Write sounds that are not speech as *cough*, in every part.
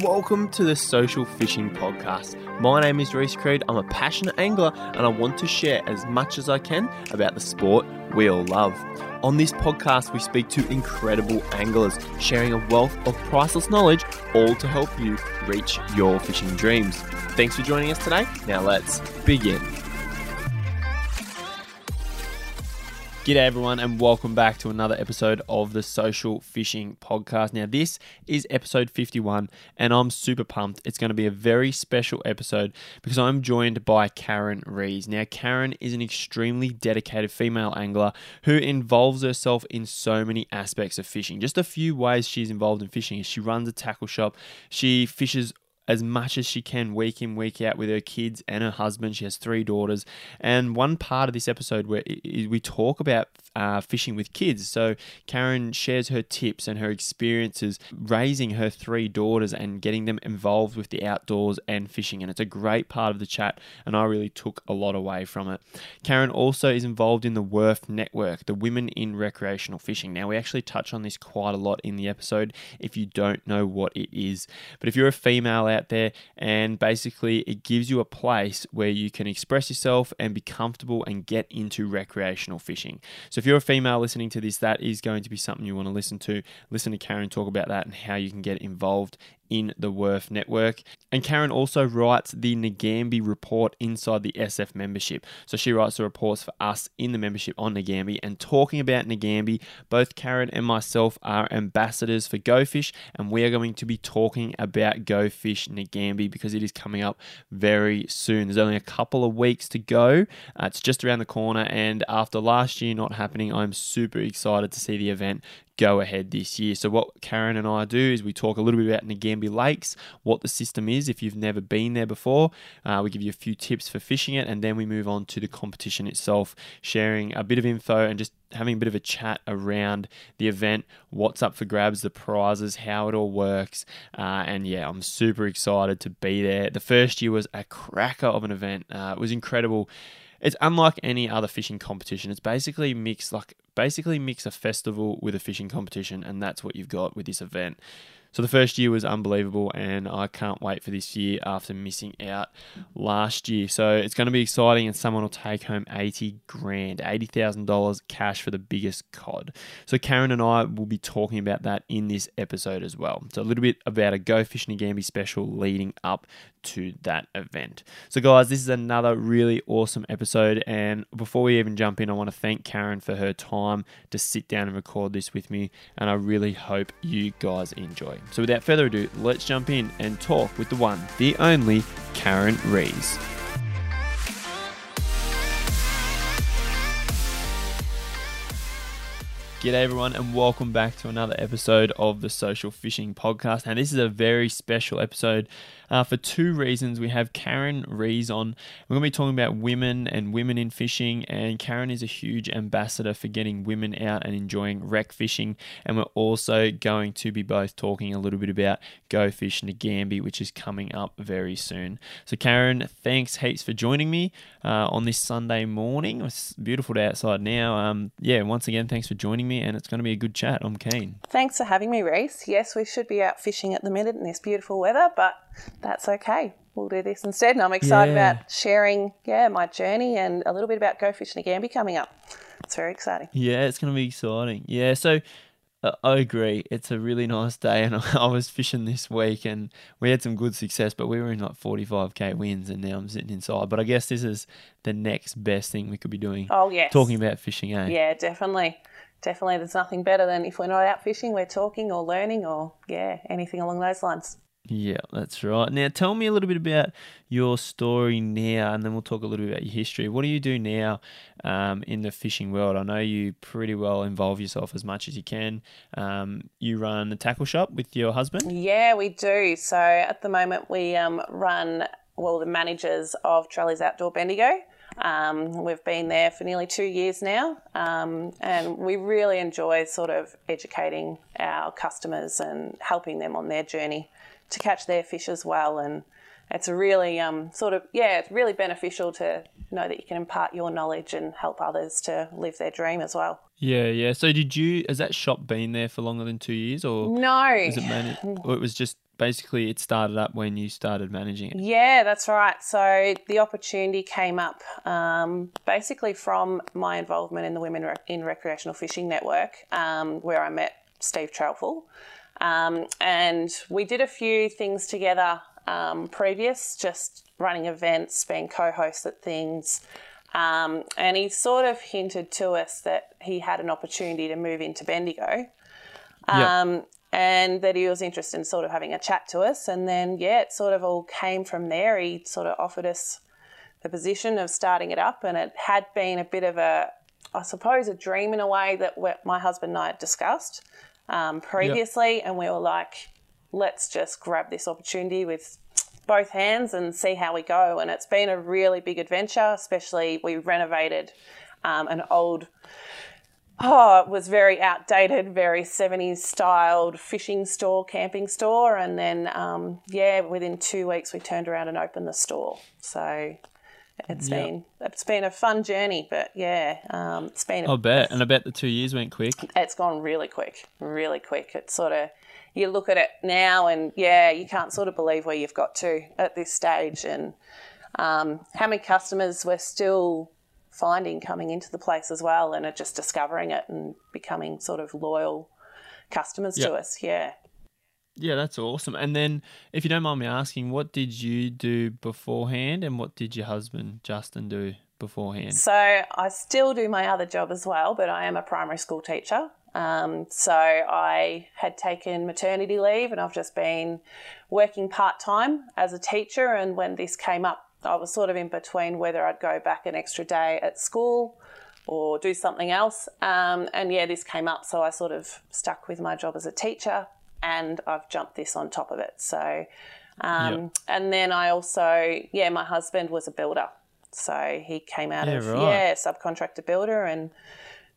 Welcome to the Social Fishing Podcast. My name is Rhys Creed. I'm a passionate angler and I want to share as much as I can about the sport we all love. On this podcast, we speak to incredible anglers, sharing a wealth of priceless knowledge, all to help you reach your fishing dreams. Thanks for joining us today. Now let's begin. G'day everyone and welcome back to another episode of the Social Fishing Podcast. Now this is episode 51 and I'm super pumped. It's going to be a very special episode because I'm joined by Karen Rees. Now Karen is an extremely dedicated female angler who involves herself in so many aspects of fishing. Just a few ways she's involved in fishing is she runs a tackle shop, she fishes as much as she can week in week out with her kids and her husband. She has three daughters. And one part of this episode where we talk about uh, fishing with kids. So karen shares her tips and her experiences raising her three daughters and getting them involved with the outdoors and fishing. And it's a great part of the chat and i really took a lot away from it. Karen also is involved in the WIRF network the women in recreational fishing. Now we actually touch on this quite a lot in the episode if you don't know what it is. But if you're a female out there, and basically it gives you a place where you can express yourself and be comfortable and get into recreational fishing. So if you're a female listening to this, that is going to be something you want to listen to. Listen to Karen talk about that and how you can get involved in the WIRF network. And Karen also writes the Nagambie report inside the SF membership. So she writes the reports for us in the membership on Nagambie. And talking about Nagambie, both Karen and myself are ambassadors for GoFish, and we are going to be talking about GoFish Nagambie because it is coming up very soon. There's only a couple of weeks to go. Uh, it's just around the corner, and after last year not happening, I'm super excited to see the event go ahead this year. So, what Karen and I do is we talk a little bit about Nagambie Lakes, what the system is if you've never been there before. Uh, we give you a few tips for fishing it, and then we move on to the competition itself, sharing a bit of info and just having a bit of a chat around the event, what's up for grabs, the prizes, how it all works. Uh, and yeah, I'm super excited to be there. The first year was a cracker of an event, uh, it was incredible it's unlike any other fishing competition. It's basically mix like basically mix a festival with a fishing competition, and that's what you've got with this event. So the first year was unbelievable, and I can't wait for this year after missing out last year. So it's going to be exciting, and someone will take home eighty grand, eighty thousand dollars cash for the biggest cod. So Karen and I will be talking about that in this episode as well. So a little bit about a Go Fishing Nagambie special leading up to that event. So guys, this is another really awesome episode, and before we even jump in, I want to thank Karen for her time to sit down and record this with me, and I really hope you guys enjoy. So without further ado, let's jump in and talk with the one, the only Karen Rees. G'day, everyone, and welcome back to another episode of the Social Fishing Podcast. And this is a very special episode uh, for two reasons. We have Karen Rees on. We're going to be talking about women and women in fishing, and Karen is a huge ambassador for getting women out and enjoying rec fishing. And we're also going to be both talking a little bit about Go Fish Nagambie, which is coming up very soon. So, Karen, thanks heaps for joining me uh, on this Sunday morning. It's beautiful day outside now. Um, yeah, once again, thanks for joining me me, and it's going to be a good chat. I'm keen. Thanks for having me, Rhys. Yes, we should be out fishing at the minute in this beautiful weather, but that's okay. We'll do this instead. And I'm excited yeah. about sharing, yeah, my journey and a little bit about Go Fish Nagambie coming up. It's very exciting. Yeah, it's going to be exciting. Yeah, so uh, I agree. It's a really nice day, and *laughs* I was fishing this week, and we had some good success. But we were in like forty-five k wins, and now I'm sitting inside. But I guess this is the next best thing we could be doing. Oh yes, talking about fishing, eh? Yeah, definitely definitely there's nothing better than if we're not out fishing, we're talking or learning or, yeah, anything along those lines. Yeah, that's right. Now, tell me a little bit about your story now, and then we'll talk a little bit about your history. What do you do now um, in the fishing world? I know you pretty well involve yourself as much as you can. Um, you run a tackle shop with your husband? Yeah, we do. So at the moment, we um, run, well, the managers of Trelly's Outdoor Bendigo. Um, we've been there for nearly two years now, um, and we really enjoy sort of educating our customers and helping them on their journey to catch their fish as well, and it's a really um, sort of yeah, it's really beneficial to know that you can impart your knowledge and help others to live their dream as well. Yeah, yeah. So did you? Has that shop been there for longer than two years, or No. it mani- or it was just basically it started up when you started managing it? Yeah, that's right. So the opportunity came up um, basically from my involvement in the Women in Recreational Fishing Network, um, where I met Steve Trelful. Um, and we did a few things together um, previous, just running events, being co hosts at things. Um, and he sort of hinted to us that he had an opportunity to move into Bendigo Yeah. um, and that he was interested in sort of having a chat to us. And then, yeah, it sort of all came from there. He sort of offered us the position of starting it up, and it had been a bit of a, I suppose, a dream in a way that my husband and I had discussed um, previously, and we were like, let's just grab this opportunity with both hands and see how we go. And it's been a really big adventure, especially we renovated um, an old Oh, it was very outdated, very 70s styled fishing store, camping store. And then, um, yeah, within two weeks, we turned around and opened the store. So it's Yeah. been it's been a fun journey, but yeah, um, it's been I bet, and I bet the two years went quick. it's gone really quick, really quick. It's sort of you look at it now, and yeah, you can't sort of believe where you've got to at this stage, and um, how many customers we're still finding coming into the place as well, and are just discovering it and becoming sort of loyal customers to us. Yeah. Yeah, that's awesome. And then, if you don't mind me asking, what did you do beforehand, and what did your husband Justin do beforehand? So I still do my other job as well, but I am a primary school teacher. Um, so I had taken maternity leave and I've just been working part time as a teacher. And when this came up, I was sort of in between whether I'd go back an extra day at school or do something else. Um, and yeah, this came up, so I sort of stuck with my job as a teacher and I've jumped this on top of it. So, um, Yep. and then I also, yeah, my husband was a builder. So he came out Yeah, of, right. yeah, subcontractor builder and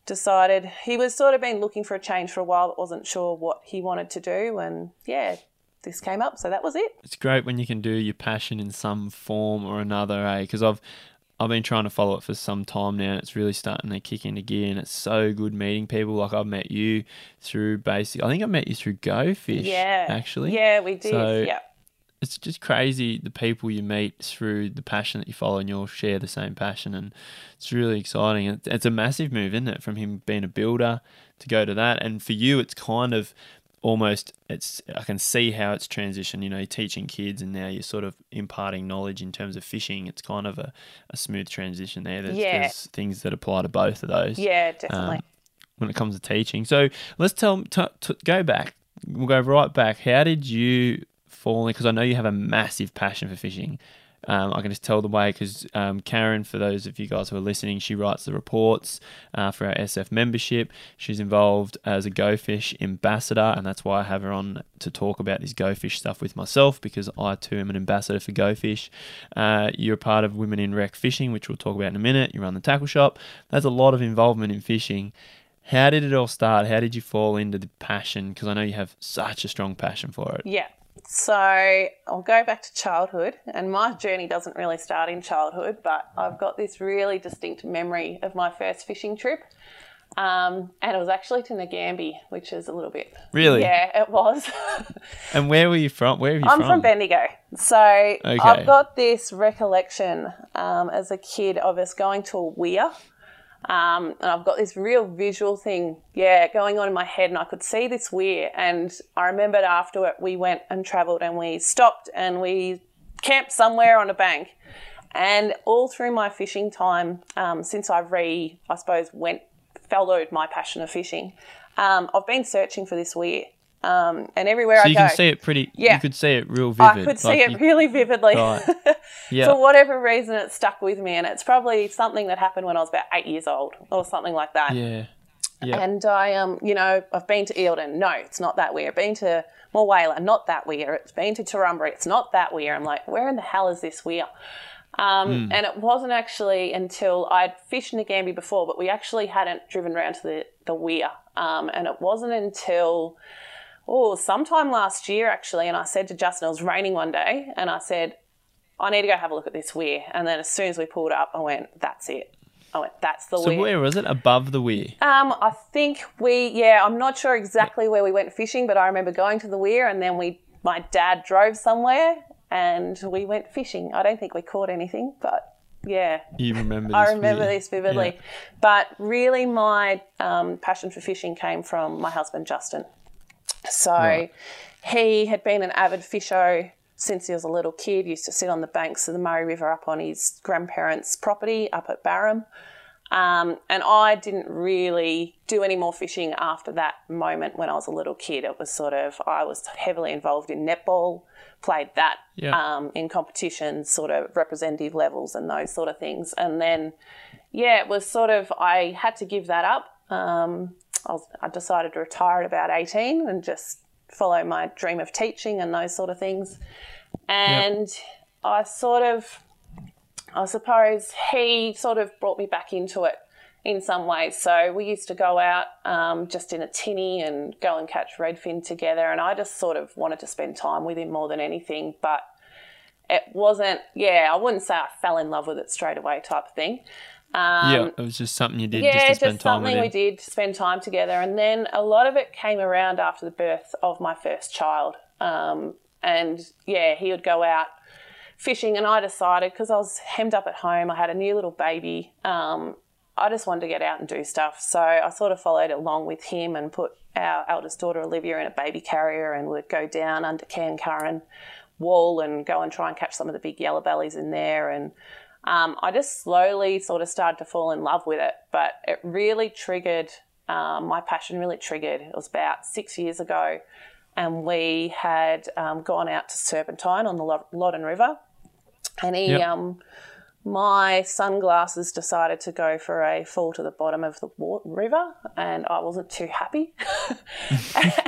decided he was sort of been looking for a change for a while, but wasn't sure what he wanted to do. And yeah, this came up. So that was it. It's great when you can do your passion in some form or another, eh? Because I've I've been trying to follow it for some time now, and it's really starting to kick into gear. And it's so good meeting people. Like I've met you through basic. I think I met you through Go Fish. Yeah. actually. Yeah, we did. So- yeah. it's just crazy the people you meet through the passion that you follow and you'll share the same passion and it's really exciting it's a massive move isn't it from him being a builder to go to that and for you it's kind of almost it's i can see how it's transitioned you know you're teaching kids and now you're sort of imparting knowledge in terms of fishing it's kind of a, a smooth transition there there's, Yeah. there's things that apply to both of those Yeah, definitely. um, when it comes to teaching. So let's tell t- t- go back. We'll go right back. How did you fall in? Because I know you have a massive passion for fishing. Um, I can just tell the way because um, Karen, for those of you guys who are listening, she writes the reports uh, for our SF membership. She's involved as a Go Fish ambassador, and that's why I have her on to talk about this Go Fish stuff with myself because I too am an ambassador for Go Fish. Uh, you're a part of Women in Rec Fishing, which we'll talk about in a minute. You run the tackle shop. There's a lot of involvement in fishing. How did it all start? How did you fall into the passion? Because I know you have such a strong passion for it. Yeah. So I'll go back to childhood, and my journey doesn't really start in childhood, but I've got this really distinct memory of my first fishing trip. Um, and it was actually to Nagambie, which is a little bit. Really? Yeah, it was. *laughs* And where were you from? Where are you I'm from? from Bendigo. So I've got this recollection um, as a kid of us going to a weir. Um, and I've got this real visual thing, yeah, going on in my head, and I could see this weir. And I remembered after it, we went and travelled and we stopped and we camped somewhere on a bank. And all through my fishing time, um, since I re, I suppose, went, followed my passion of fishing, um, I've been searching for this weir. Um, and everywhere So I you go, can see it pretty. Yeah. You could see it real vivid. I could see like it you- really vividly. Right. *laughs* Yeah. For whatever reason, it stuck with me, and it's probably something that happened when I was about eight years old, or something like that. yeah. Yeah. And I, um, you know, I've been to Eildon. No, it's not that weir. Been to Mulwala. Not that weir. It's been to Torrumbarry. It's not that weir. I'm like, where in the hell is this weir? Um, And it wasn't actually until I'd fished Nagambie before, but we actually hadn't driven around to the, the weir. Um, and it wasn't until, oh, sometime last year actually. And I said to Justin, it was raining one day, and I said, I need to go have a look at this weir. And then as soon as we pulled up, I went, that's it. I went, that's the So weir. So where was it? Above the weir. Um, I think we, yeah, I'm not sure exactly where we went fishing, but I remember going to the weir and then we, my dad drove somewhere and we went fishing. I don't think we caught anything, but yeah, You remember? This I remember weir. this vividly. Yeah. But really, my um, passion for fishing came from my husband, Justin. So Right. he had been an avid fisher since he was a little kid, used to sit on the banks of the Murray River up on his grandparents' property up at Barham. Um, and I didn't really do any more fishing after that moment when I was a little kid. It was sort of, I was heavily involved in netball, played that Yeah. um, in competitions, sort of representative levels and those sort of things. And then, yeah, it was sort of, I had to give that up. Um, I, was, I decided to retire at about 18 and just follow my dream of teaching and those sort of things. And I sort of, I suppose he sort of brought me back into it in some ways. So we used to go out um, just in a tinny and go and catch redfin together. And I just sort of wanted to spend time with him more than anything. But it wasn't, yeah, I wouldn't say I fell in love with it straight away type of thing. Um, yeah, it was just something you did yeah, just to just, spend time with something we did to spend time together. And then a lot of it came around after the birth of my first child. Um, and yeah, he would go out fishing, and I decided because I was hemmed up at home, I had a new little baby. Um, I just wanted to get out and do stuff. So I sort of followed along with him and put our eldest daughter Olivia in a baby carrier and would go down under Cairn Curran wall and go and try and catch some of the big yellow bellies in there. And um, I just slowly sort of started to fall in love with it. But it really triggered, um, my passion really triggered. It was about six years ago. And we had um, gone out to Serpentine on the Loddon River. And he, Yep. My sunglasses decided to go for a fall to the bottom of the river, and I wasn't too happy. *laughs*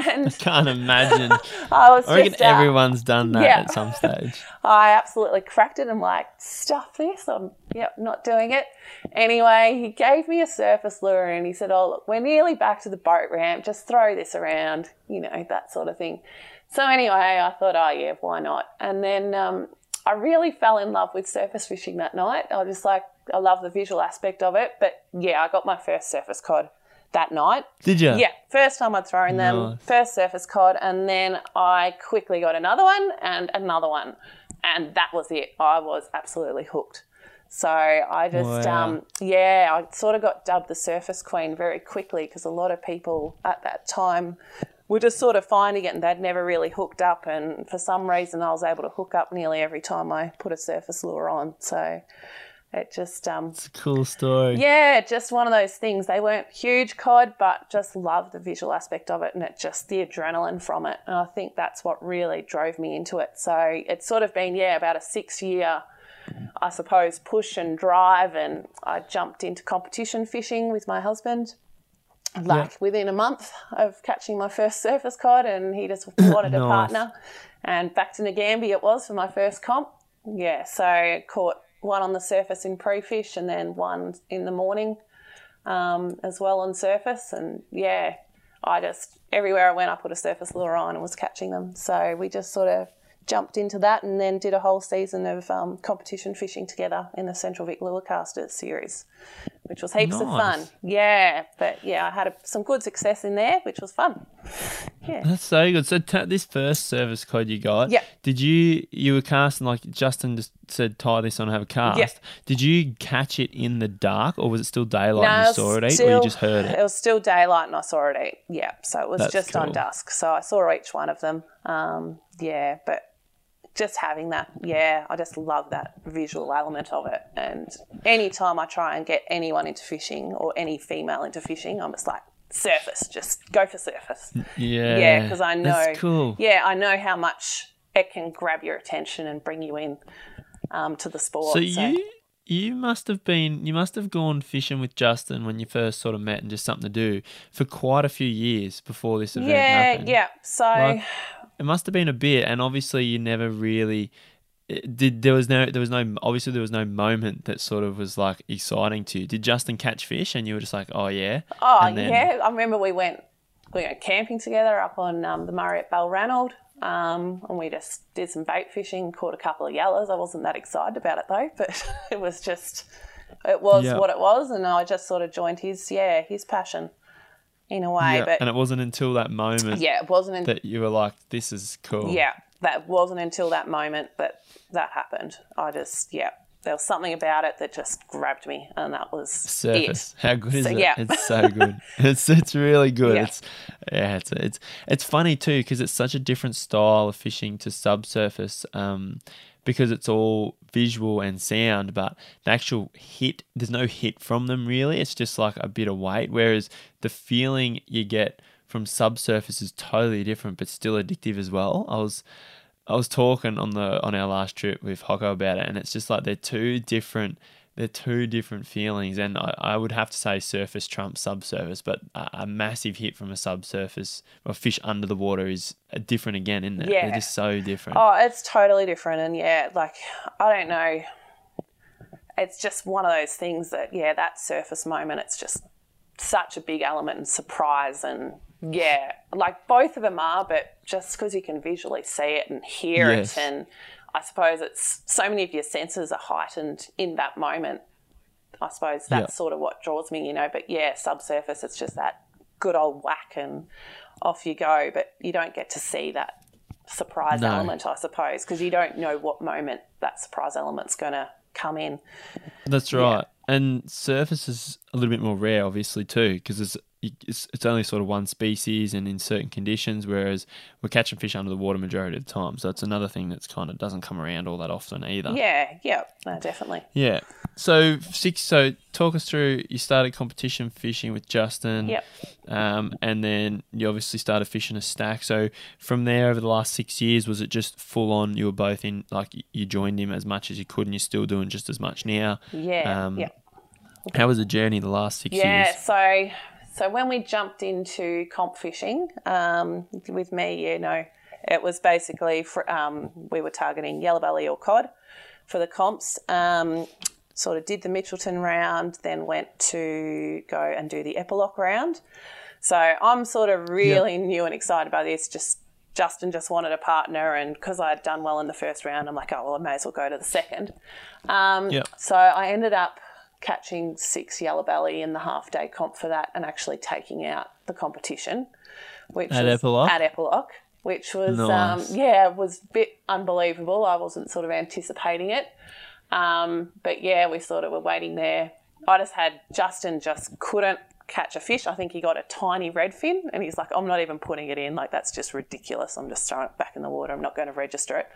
and I Can't imagine. *laughs* I was I reckon just uh, everyone's done that yeah. at some stage. *laughs* I absolutely cracked it. I'm like, stuff this. I'm, yep, not doing it. Anyway, he gave me a surface lure and he said, oh, look, we're nearly back to the boat ramp. Just throw this around, you know, that sort of thing. So anyway, I thought, oh, yeah, why not? And then um, I really fell in love with surface fishing that night. I was just like, I love the visual aspect of it. But yeah, I got my first surface cod that night. Did you? Yeah, first time I'd thrown them, Nice. first surface cod, and then I quickly got another one and another one, and that was it. I was absolutely hooked. So I just, Wow. um, yeah, I sort of got dubbed the surface queen very quickly because a lot of people at that time were just sort of finding it and they'd never really hooked up. And for some reason, I was able to hook up nearly every time I put a surface lure on. So it just, um, It's a cool story. yeah, just one of those things. They weren't huge cod, but just loved the visual aspect of it and it just the adrenaline from it. And I think that's what really drove me into it. So it's sort of been, yeah, about a six year, I suppose, push and drive. And I jumped into competition fishing with my husband. Like within a month of catching my first surface cod, and he just *coughs* wanted a Nice. partner. And back to Nagambie it was for my first comp. Yeah, so I caught one on the surface in pre-fish and then one in the morning um, as well on surface. And yeah, I just, everywhere I went, I put a surface lure on and was catching them. So we just sort of jumped into that and then did a whole season of um, competition fishing together in the Central Vic Lure Casters series, which was heaps of fun. Yeah, but yeah, I had a, some good success in there, which was fun. Yeah. That's so good. So t- this first surface cod you got, Yeah. Did you you were casting like Justin just said tie this on and have a cast? Yeah. Did you catch it in the dark or was it still daylight No, and you saw it eat, or still- you just heard it? It was still daylight and I saw it eat. Yeah, so it was That's just on dusk. So I saw each one of them. Um, yeah, but just having that, yeah, I just love that visual element of it. And anytime I try and get anyone into fishing or any female into fishing, I'm just like, surface, just go for surface. Yeah, Yeah, because I know. That's cool. Yeah, I know how much it can grab your attention and bring you in um, to the sport. So you you must have been you must have gone fishing with Justin when you first sort of met and just something to do for quite a few years before this event yeah, happened. yeah. So Like, it must have been a bit, and obviously you never really did. There was no, there was no, obviously there was no moment that sort of was like exciting to you. Did Justin catch fish, and you were just like, oh yeah, Oh then- yeah, I remember we went we went camping together up on um, the Murray at Balranald. Um, and we just did some bait fishing, caught a couple of yellows. I wasn't that excited about it though, *laughs* but it was just, it was Yeah. what it was. And I just sort of joined his, yeah, his passion in a way. Yeah, But and it wasn't until that moment yeah, it wasn't, in, that you were like, "This is cool." yeah, that wasn't until that moment that that happened. I just, yeah, there was something about it that just grabbed me, and that was surface. it. How good is So, it? yeah. It's so good. *laughs* it's it's really good. Yeah. It's yeah, it's it's it's funny too because it's such a different style of fishing to subsurface. Um, because it's all visual and sound, but the actual hit, there's no hit from them really. It's just like a bit of weight. Whereas the feeling you get from subsurface is totally different, but still addictive as well. I was I was talking on the on our last trip with Hocko about it, and it's just like they're two different. They're two different feelings, and I, I would have to say surface trumps subsurface, but a, a massive hit from a subsurface or fish under the water is uh, different again, isn't it? Yeah. They're just so different. Oh, it's totally different. And yeah, like, I don't know. It's just one of those things that, yeah, that surface moment, it's just such a big element and surprise. And yeah, like both of them are, but just because you can visually see it and hear Yes. it. And I suppose it's so many of your senses are heightened in that moment. I suppose that's Yeah. sort of what draws me, you know. But yeah, subsurface, it's just that good old whack and off you go. But you don't get to see that surprise No. element, I suppose, because you don't know what moment that surprise element's going to come in. That's right. And surface is a little bit more rare, obviously, too, because it's, it's it's only sort of one species and in certain conditions, whereas we're catching fish under the water majority of the time. So it's another thing that's kind of doesn't come around all that often either. Yeah, yeah, no, definitely. Yeah. So six. So talk us through. You started competition fishing with Justin. Yep. Um, and then you obviously started fishing a stack. So from there, over the last six years, was it just full on? You were both in, like you joined him as much as you could, and you're still doing just as much now. Yeah, Um, yeah. How was the journey the last six Yeah, years? Yeah, so so when we jumped into comp fishing um, with me, you know, it was basically for um, we were targeting yellow belly or cod for the comps. Um, sort of did the Mitchelton round, then went to go and do the Eppalock round. So I'm sort of really new and excited by this. Just Justin just wanted a partner, and because I had done well in the first round, I'm like, oh well, I may as well go to the second. Um, Yep. So I ended up catching six yellow belly in the half day comp for that, and actually taking out the competition, which At was Eppalock? at Eppalock, which was Nice. um, yeah, was a bit unbelievable. I wasn't sort of anticipating it. Um, but yeah, we sort of were waiting there. I just had Justin just couldn't catch a fish. I think he got a tiny redfin and he's like, I'm not even putting it in. Like, that's just ridiculous. I'm just throwing it back in the water. I'm not going to register it.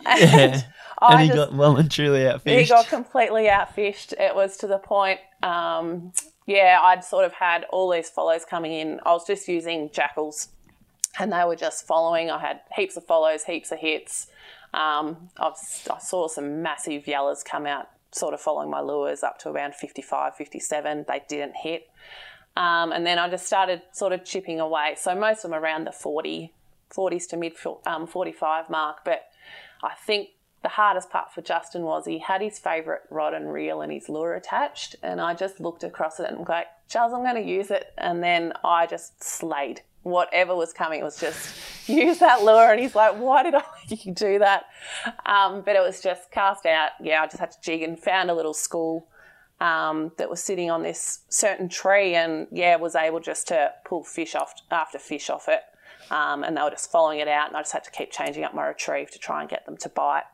*laughs* And Yeah. I and he just- got well and truly outfished. he got completely outfished. It was to the point, um, yeah, I'd sort of had all these follows coming in. I was just using Jackalls and they were just following. I had heaps of follows, heaps of hits. Um, I've, I saw some massive yellers come out, sort of following my lures up to around 55, 57. They didn't hit. Um, and then I just started sort of chipping away. So most of them around the 40, 40s to mid um, 45 mark. But I think the hardest part for Justin was he had his favourite rod and reel and his lure attached. And I just looked across it and was like, Charles, I'm going to use it. And then I just slayed whatever was coming. It was just *laughs* use that lure. And he's like, why did I *laughs* you do that? Um, but it was just cast out. Yeah, I just had to jig and found a little school um, that was sitting on this certain tree and yeah, was able just to pull fish off after fish off it. Um, and they were just following it out and I just had to keep changing up my retrieve to try and get them to bite.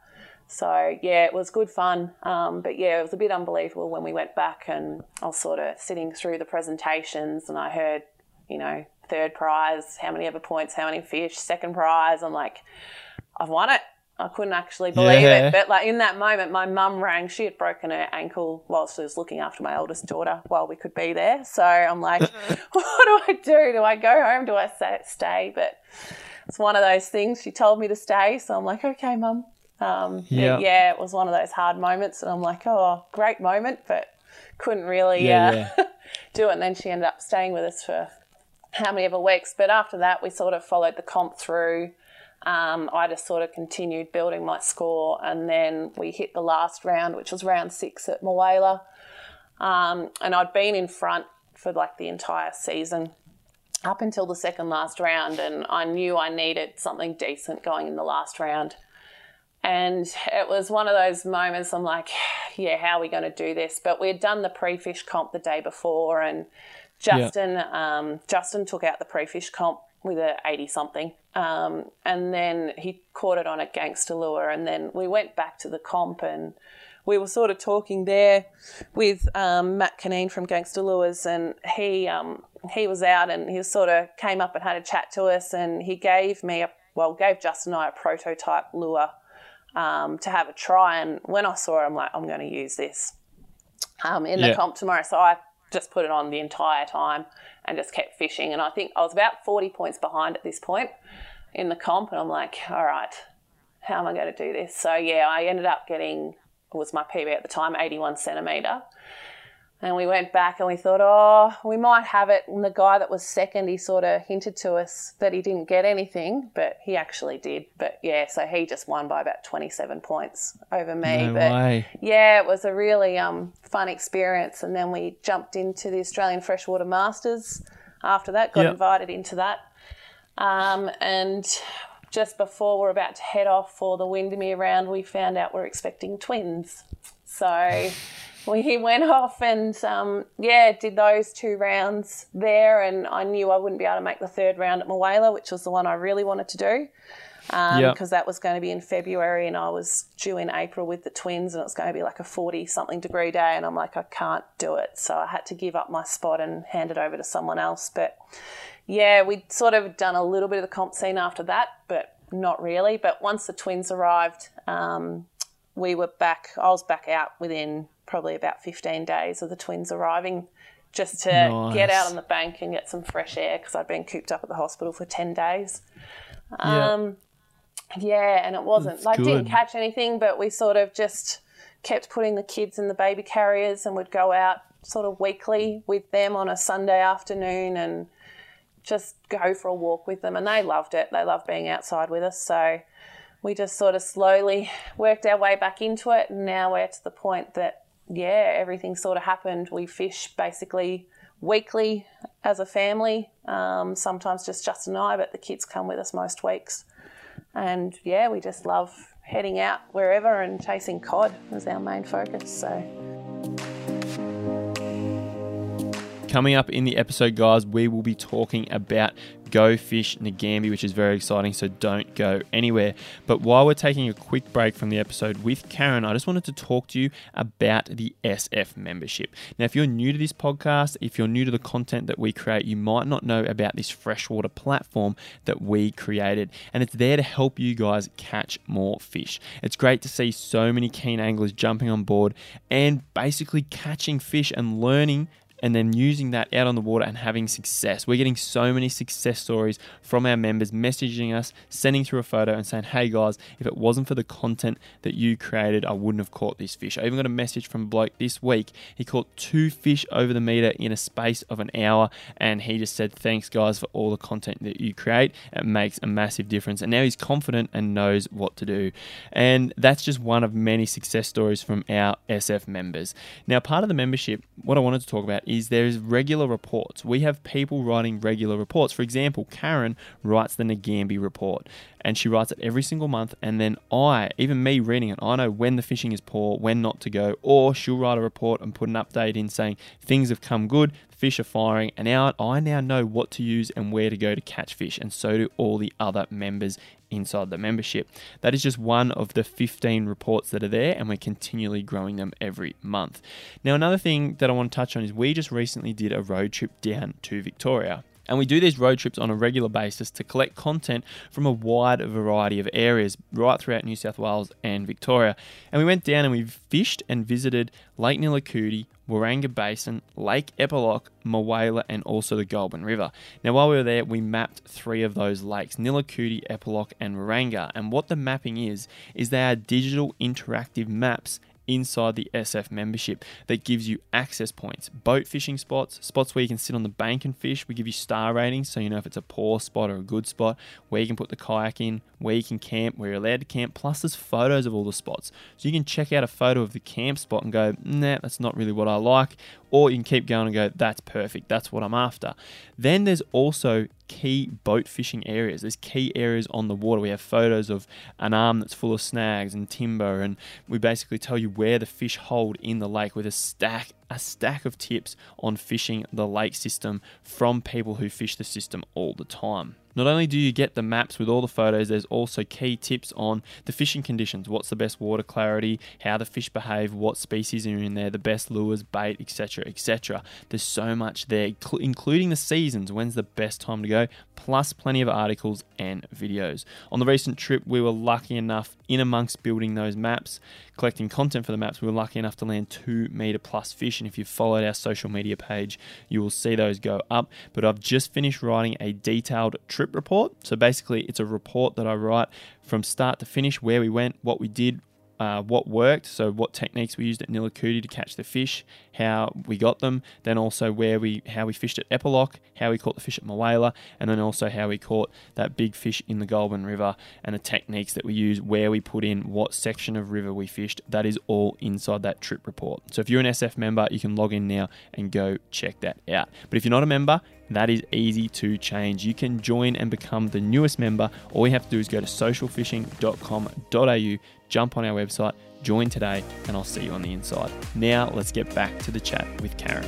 So yeah, it was good fun. Um, but yeah, it was a bit unbelievable when we went back and I was sort of sitting through the presentations and I heard, you know, third prize, how many ever points, how many fish, second prize. I'm like, I've won it. I couldn't actually believe Yeah. it. But like in that moment, my mum rang. She had broken her ankle while she was looking after my oldest daughter while we could be there. So I'm like, *laughs* *laughs* what do I do? Do I go home? Do I stay? But it's one of those things. She told me to stay, so I'm like, okay, mum. Um, Yeah. yeah, it was one of those hard moments, and I'm like, oh, great moment, but couldn't really Yeah, uh, *laughs* do it. And then she ended up staying with us for how many ever weeks. But after that, we sort of followed the comp through. Um, I just sort of continued building my score, and then we hit the last round, which was round six at Mulwala. Um, and I'd been in front for like the entire season. up until the second last round, and I knew I needed something decent going in the last round. And it was one of those moments I'm like, *sighs* yeah, how are we going to do this? But we had done the pre fish comp the day before, and Justin yeah. um, Justin took out the pre fish comp with a 80 something. Um, and then he caught it on a gangster lure. And then we went back to the comp and we were sort of talking there with um, Matt Canine from Gangster Lures, and he um, he was out and he sort of came up and had a chat to us, and he gave me a well, gave Justin and I a prototype lure um, to have a try. And when I saw it, I'm like, I'm going to use this um, in the comp tomorrow. So I just put it on the entire time and just kept fishing. And I think I was about 40 points behind at this point in the comp. And I'm like, all right, how am I going to do this? So yeah, I ended up getting, was my PB at the time, 81 centimetre. And we went back and we thought, oh, we might have it. And the guy that was second, he sort of hinted to us that he didn't get anything, but he actually did. But yeah, so he just won by about 27 points over me. No but way. yeah, it was a really um, fun experience. And then we jumped into the Australian Freshwater Masters after that, got yep. invited into that. Um, and just before we're about to head off for the Windamere round, we found out we're expecting twins. So *laughs* we went off and um, yeah, did those two rounds there, and I knew I wouldn't be able to make the third round at Mulwala, which was the one I really wanted to do. Because um, yep. that was going to be in February, and I was due in April with the twins, and it's going to be like a 40 something degree day. And I'm like, I can't do it. So I had to give up my spot and hand it over to someone else. But yeah, we'd sort of done a little bit of the comp scene after that, but not really. But once the twins arrived, um, we were back, I was back out within probably about 15 days of the twins arriving just to nice. get out on the bank and get some fresh air because I'd been cooped up at the hospital for 10 days. Um, yeah. and it wasn't That's like good. didn't catch anything, but we sort of just kept putting the kids in the baby carriers and would go out sort of weekly with them on a Sunday afternoon and just go for a walk with them. And they loved it. They loved being outside with us. So we just sort of slowly worked our way back into it. And now we're to the point that yeah, everything sort of happened. We fish basically weekly as a family, um, sometimes just Justin and I, but the kids come with us most weeks. And yeah, we just love heading out wherever and chasing cod is our main focus. So. Coming up in the episode, guys, we will be talking about Go Fish Nagambie, which is very exciting, so don't go anywhere. But while we're taking a quick break from the episode with Karen, I just wanted to talk to you about the SF membership. Now, if you're new to this podcast, if you're new to the content that we create, you might not know about this freshwater platform that we created, and it's there to help you guys catch more fish. It's great to see so many keen anglers jumping on board and basically catching fish and learning and then using that out on the water and having success. We're getting so many success stories from our members messaging us, sending through a photo and saying, hey guys, if it wasn't for the content that you created, I wouldn't have caught this fish. I even got a message from a bloke this week. He caught two fish over the meter in a space of an hour and he just said, thanks guys for all the content that you create. It makes a massive difference. And now he's confident and knows what to do. And that's just one of many success stories from our SF members. Now, part of the membership, what I wanted to talk about is there's regular reports. We have people writing regular reports. For example, Karen writes the Nagambie report and she writes it every single month. And then I, even me reading it, I know when the fishing is poor, when not to go, or she'll write a report and put an update in saying things have come good, fish are firing, and now I now know what to use and where to go to catch fish, and so do all the other members inside the membership. That is just one of the 15 reports that are there, and we're continually growing them every month. Now, another thing that I want to touch on is we just recently did a road trip down to Victoria. And we do these road trips on a regular basis to collect content from a wide variety of areas right throughout New South Wales and Victoria. And we went down and we fished and visited Lake Nillahcootie, Waranga Basin, Lake Eppalock, Mulwala, and also the Goulburn River. Now, while we were there, we mapped three of those lakes Nillahcootie, Eppalock, and Waranga. And what the mapping is, is they are digital interactive maps inside the SF membership that gives you access points, boat fishing spots, spots where you can sit on the bank and fish. We give you star ratings so you know if it's a poor spot or a good spot, where you can put the kayak in, where you can camp, where you're allowed to camp, plus there's photos of all the spots. So you can check out a photo of the camp spot and go, nah, that's not really what I like. Or you can keep going and go, that's perfect, that's what I'm after. Then there's also key boat fishing areas. There's key areas on the water. We have photos of an arm that's full of snags and timber, and we basically tell you where the fish hold in the lake with a stack a stack of tips on fishing the lake system from people who fish the system all the time. Not only do you get the maps with all the photos, there's also key tips on the fishing conditions. What's the best water clarity, how the fish behave, what species are in there, the best lures, bait, etc. etc. There's so much there, including the seasons, when's the best time to go, plus plenty of articles and videos. On the recent trip, we were lucky enough, in amongst building those maps, collecting content for the maps, we were lucky enough to land two meter plus fish. And if you've followed our social media page, you will see those go up. But I've just finished writing a detailed trip trip report. So basically, it's a report that I write from start to finish where we went, what we did, uh, what worked, so what techniques we used at Nillahcootie to catch the fish, how we got them, then also where we how we fished at Eppalock, how we caught the fish at Mulwala, and then also how we caught that big fish in the Goulburn River and the techniques that we use, where we put in what section of river we fished. That is all inside that trip report. So if you're an SF member, you can log in now and go check that out. But if you're not a member, that is easy to change. You can join and become the newest member. All you have to do is go to socialfishing.com.au, jump on our website, join today, and I'll see you on the inside. Now, let's get back to the chat with Karen.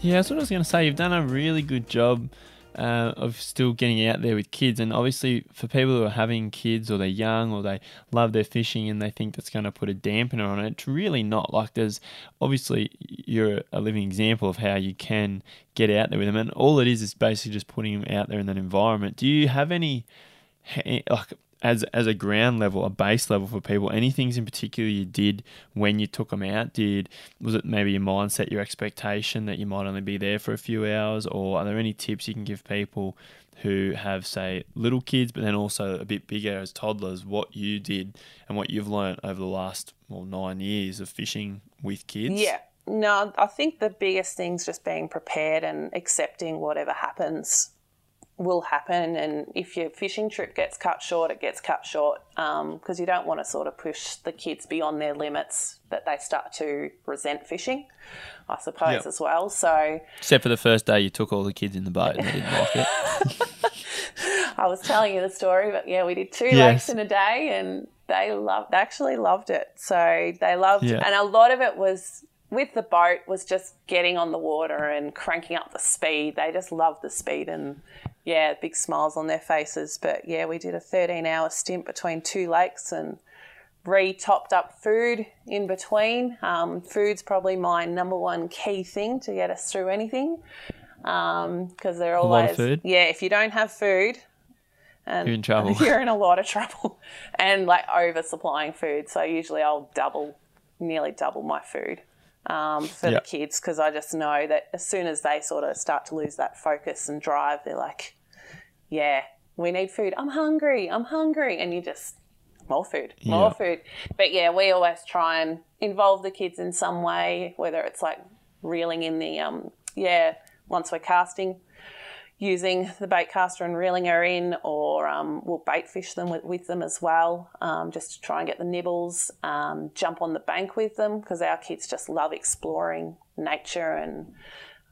Yeah, that's what I was going to say. You've done a really good job uh, of still getting out there with kids. And obviously, for people who are having kids or they're young or they love their fishing and they think that's going to put a dampener on it, it's really not. Like, there's obviously you're a living example of how you can get out there with them. And all it is is basically just putting them out there in that environment. Do you have any, like, as as a ground level, a base level for people, any things in particular you did when you took them out? Did was it maybe your mindset, your expectation that you might only be there for a few hours, or are there any tips you can give people who have say little kids, but then also a bit bigger as toddlers? What you did and what you've learned over the last well nine years of fishing with kids? Yeah. No, I think the biggest thing's just being prepared and accepting whatever happens will happen. And if your fishing trip gets cut short, it gets cut short because um, you don't want to sort of push the kids beyond their limits that they start to resent fishing, I suppose, yep. as well. So, except for the first day you took all the kids in the boat and they didn't like it. *laughs* I was telling you the story, but yeah, we did two yes. lakes in a day and they loved, they actually loved it. So they loved, yeah. and a lot of it was with the boat was just getting on the water and cranking up the speed. They just loved the speed and yeah, big smiles on their faces. But yeah, we did a 13 hour stint between two lakes and re topped up food in between. Um, food's probably my number one key thing to get us through anything because um, they're always yeah. If you don't have food, and you're in trouble. *laughs* You're in a lot of trouble, *laughs* and like over supplying food. So usually I'll double, nearly double my food um, for the kids because I just know that as soon as they sort of start to lose that focus and drive, they're like, yeah, we need food. I'm hungry. I'm hungry. And you just, more food, more food. But yeah, we always try and involve the kids in some way, whether it's like reeling in the, um, yeah, once we're casting, using the bait caster and reeling her in, or um, we'll bait fish them with, with them as well, um, just to try and get the nibbles. Um, jump on the bank with them because our kids just love exploring nature and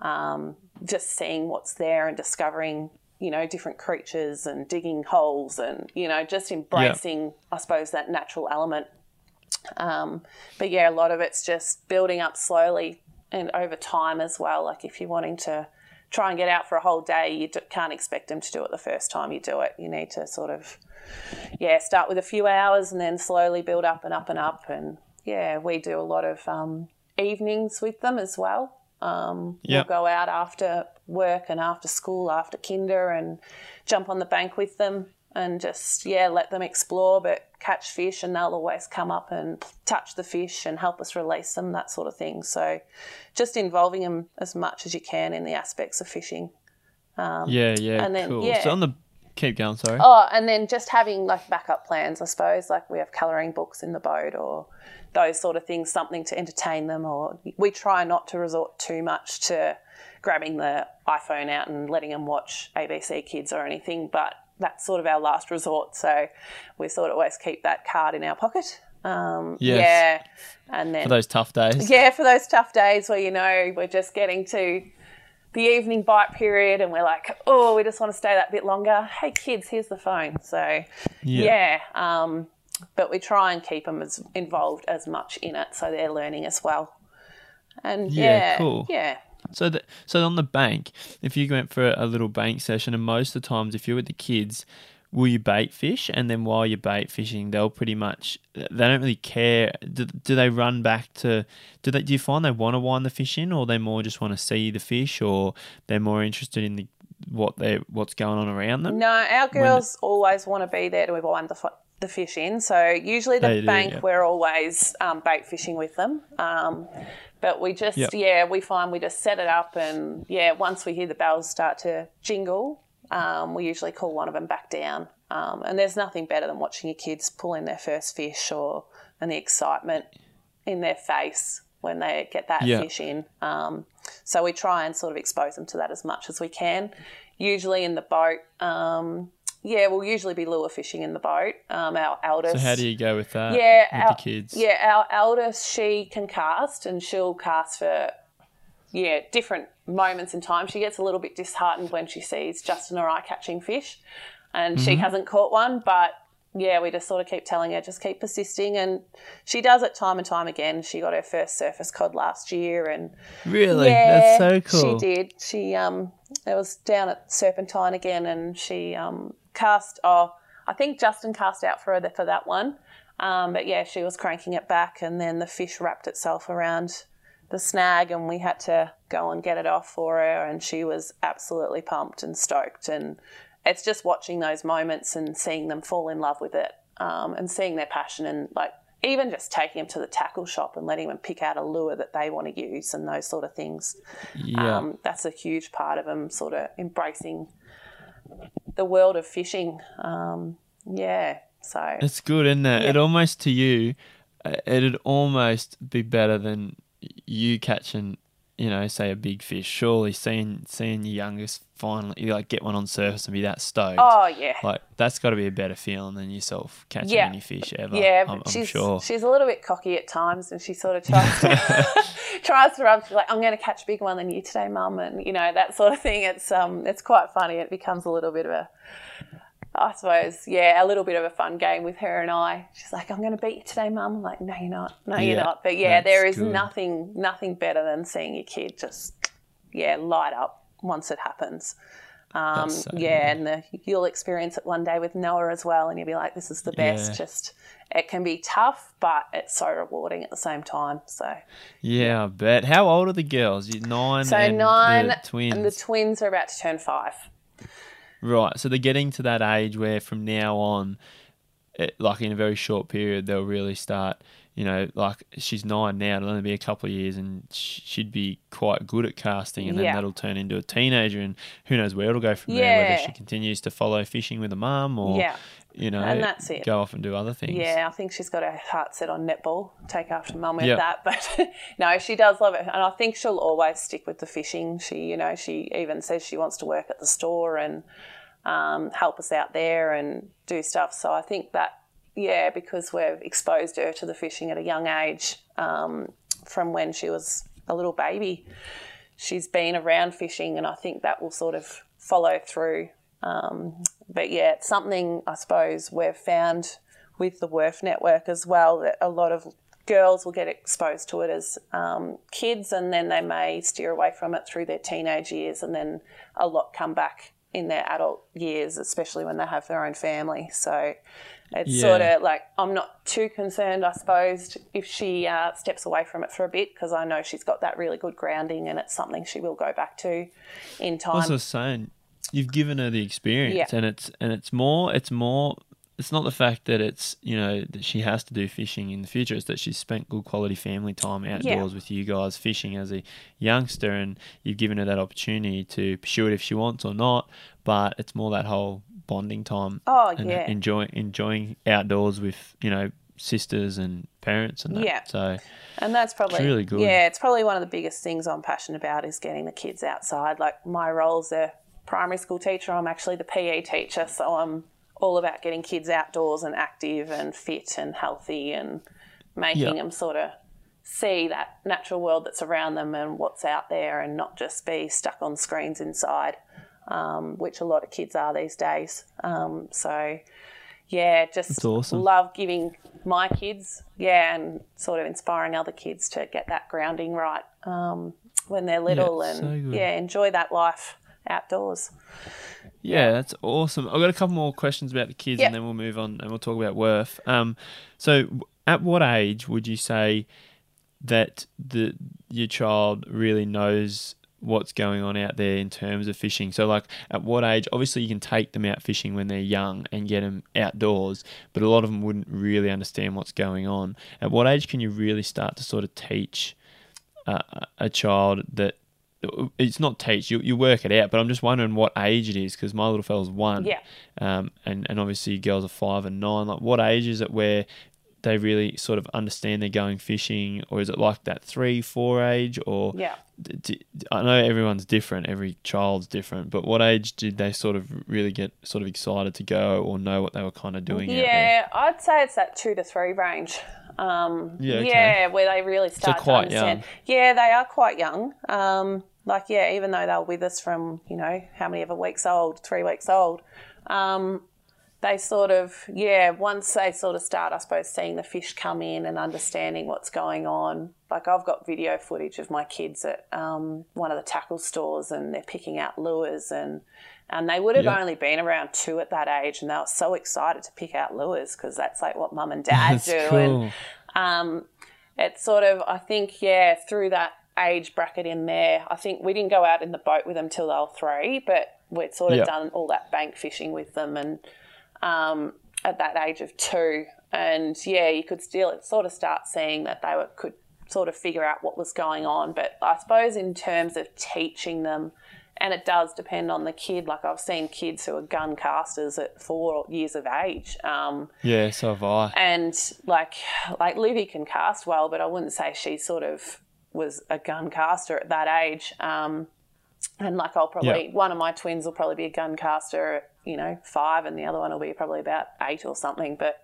um, just seeing what's there and discovering, you know, different creatures and digging holes and you know just embracing, yeah. I suppose, that natural element. Um, but yeah, a lot of it's just building up slowly and over time as well. Like if you're wanting to try and get out for a whole day, you can't expect them to do it the first time you do it. You need to sort of, yeah, start with a few hours and then slowly build up and up and up. And yeah, we do a lot of um, evenings with them as well. Um, yep. We'll go out after work and after school, after kinder, and jump on the bank with them and just yeah let them explore but catch fish and they'll always come up and touch the fish and help us release them that sort of thing so just involving them as much as you can in the aspects of fishing um, yeah yeah and then cool. yeah. so on the keep going. Sorry. Oh, and then just having like backup plans, I suppose. Like we have colouring books in the boat or those sort of things, something to entertain them. Or we try not to resort too much to grabbing the iPhone out and letting them watch ABC Kids or anything, but that's sort of our last resort. So we sort of always keep that card in our pocket. Um, Yes. Yeah. And then For those tough days. yeah, for those tough days where you know we're just getting to the evening bite period and we're like, oh, we just want to stay that bit longer. Hey, kids, here's the phone. So, yeah. um, but we try and keep them as involved as much in it so they're learning as well. And Yeah, yeah, cool. Yeah. So, the, so on the bank, if you went for a little bank session, and most of the times, if you're with the kids, will you bait fish? And then while you're bait fishing, they'll pretty much they don't really care. Do, do they run back to? Do they? Do you find they want to wind the fish in, or they more just want to see the fish, or they're more interested in the what they what's going on around them? No, our girls always want to be there to wind the, fi- the fish in. So usually the They do, bank, yeah. we're always um, bait fishing with them. Um, but we just, Yep. yeah, we find we just set it up and, yeah, once we hear the bells start to jingle, um, we usually call one of them back down. Um, and there's nothing better than watching your kids pull in their first fish or and the excitement in their face when they get that Yeah. fish in. Um, so we try and sort of expose them to that as much as we can. Usually in the boat, um, yeah, we'll usually be lure fishing in the boat. Um, our eldest, So how do you go with that? yeah, with our, the kids. yeah, our eldest she can cast and she'll cast for yeah different moments in time. She gets a little bit disheartened when she sees Justin or I catching fish, and she Mm-hmm. hasn't caught one. But yeah, we just sort of keep telling her just keep persisting, and she does it time and time again. She got her first surface cod last year, and Really, yeah, that's so cool. She did. She um, it was down at Serpentine again, and she um cast. Oh, I think Justin cast out for her for that one. Um, but yeah, she was cranking it back, and then the fish wrapped itself around the snag, and we had to go and get it off for her, and she was absolutely pumped and stoked. And it's just watching those moments and seeing them fall in love with it, um, and seeing their passion, and like even just taking them to the tackle shop and letting them pick out a lure that they want to use and those sort of things. Yeah. Um, that's a huge part of them sort of embracing the world of fishing. Um, yeah, so It's good, isn't it? Yeah. It almost to you, uh, it'd almost be better than you catching, you know, say a big fish. Surely seeing seeing your youngest finally like get one on surface and be that stoked. oh yeah, Like that's got to be a better feeling than yourself catching Yeah. any fish ever. yeah. I'm, but I'm she's sure. she's a little bit cocky at times, and she sort of tries to *laughs* *laughs* tries to rub. She's like, "I'm going to catch a big one than you today, mum," and you know that sort of thing. It's um, it's quite funny. It becomes a little bit of a I suppose, yeah, a little bit of a fun game with her and I. She's like, "I'm going to beat you today, Mum." I'm like, "No, you're not. No, you're not." But yeah, there is good. nothing, nothing better than seeing your kid just, yeah, light up once it happens. Um, so yeah, and the, you'll experience it one day with Noah as well, and you'll be like, "This is the best." Yeah. Just, it can be tough, but it's so rewarding at the same time. So, yeah, I bet. How old are the girls? You nine so and nine, the twins. and the twins are about to turn five. Right. So they're getting to that age where from now on, it, like in a very short period, they'll really start. You know, like she's nine now. It'll only be a couple of years, and she'd be quite good at casting. And then Yeah. that'll turn into a teenager, and who knows where it'll go from there. Whether she continues to follow fishing with a mum, or Yeah. you know, And that's it. go off and do other things. Yeah, I think she's got her heart set on netball. Take after mum with Yep. that, *laughs* but no, she does love it, and I think she'll always stick with the fishing. She, you know, she even says she wants to work at the store and um, help us out there and do stuff. So I think that, yeah, because we've exposed her to the fishing at a young age, um, from when she was a little baby, she's been around fishing, and I think that will sort of follow through. Um, but yeah, it's something I suppose we've found with the WIRF network as well that a lot of girls will get exposed to it as um, kids, and then they may steer away from it through their teenage years, and then a lot come back in their adult years, especially when they have their own family. So it's Yeah. sort of like I'm not too concerned, I suppose, if she uh, steps away from it for a bit because I know she's got that really good grounding and it's something she will go back to in time. Also saying you've given her the experience, Yeah. and it's and it's more it's more it's not the fact that it's you know that she has to do fishing in the future. It's that she's spent good quality family time outdoors with you guys fishing as a youngster, and you've given her that opportunity to pursue it if she wants or not. But it's more that whole bonding time. Oh, and uh, yeah. enjoying enjoying outdoors with you know sisters and parents and that. Yeah. So And that's probably really good. Yeah, it's probably one of the biggest things I'm passionate about is getting the kids outside. Like my role's a primary school teacher. I'm actually the PE teacher, so I'm all about getting kids outdoors and active and fit and healthy and making Yeah. them sort of see that natural world that's around them and what's out there and not just be stuck on screens inside, um, which a lot of kids are these days. Um, so yeah, just awesome. love giving my kids, yeah, and sort of inspiring other kids to get that grounding right um, when they're little so and good. yeah, enjoy that life outdoors. Yeah, that's awesome. I've got a couple more questions about the kids, Yep. and then we'll move on and we'll talk about WIRF. Um, so, at what age would you say that the your child really knows what's going on out there in terms of fishing? So, like, at what age? Obviously, you can take them out fishing when they're young and get them outdoors, but a lot of them wouldn't really understand what's going on. At what age can you really start to sort of teach uh, a child that? It's not teach you. You work it out, but I'm just wondering what age it is because my little fella's one Yeah. um, and and obviously girls are five and nine. Like, what age is it where they really sort of understand they're going fishing, or is it like that three, four age, or Yeah. d- d- I know everyone's different, every child's different, but what age did they sort of really get sort of excited to go or know what they were kind of doing? Yeah, I'd say it's that two to three range. Um, Yeah, okay. yeah, where they really start to quite understand. Yeah, they are quite young. Um, like, yeah, even though they were with us from, you know, how many ever weeks old, three weeks old, um, they sort of, yeah, once they sort of start, I suppose, seeing the fish come in and understanding what's going on. Like, I've got video footage of my kids at um, one of the tackle stores and they're picking out lures and and they would have Yeah. only been around two at that age and they were so excited to pick out lures because that's like what mum and *laughs* dad That's do. And um, it's sort of, I think, yeah, through that age bracket in there, I think we didn't go out in the boat with them till they were three, but we'd sort of Yeah. done all that bank fishing with them and um, at that age of two. And yeah, you could still sort of start seeing that they were, could sort of figure out what was going on. But I suppose in terms of teaching them, and it does depend on the kid. Like I've seen kids who are gun casters at four years of age. Um, Yeah, so have I. and like like Livy can cast well, but I wouldn't say she sort of was a gun caster at that age. Um, and like I'll probably Yeah. one of my twins will probably be a gun caster you know five, and the other one will be probably about eight or something. But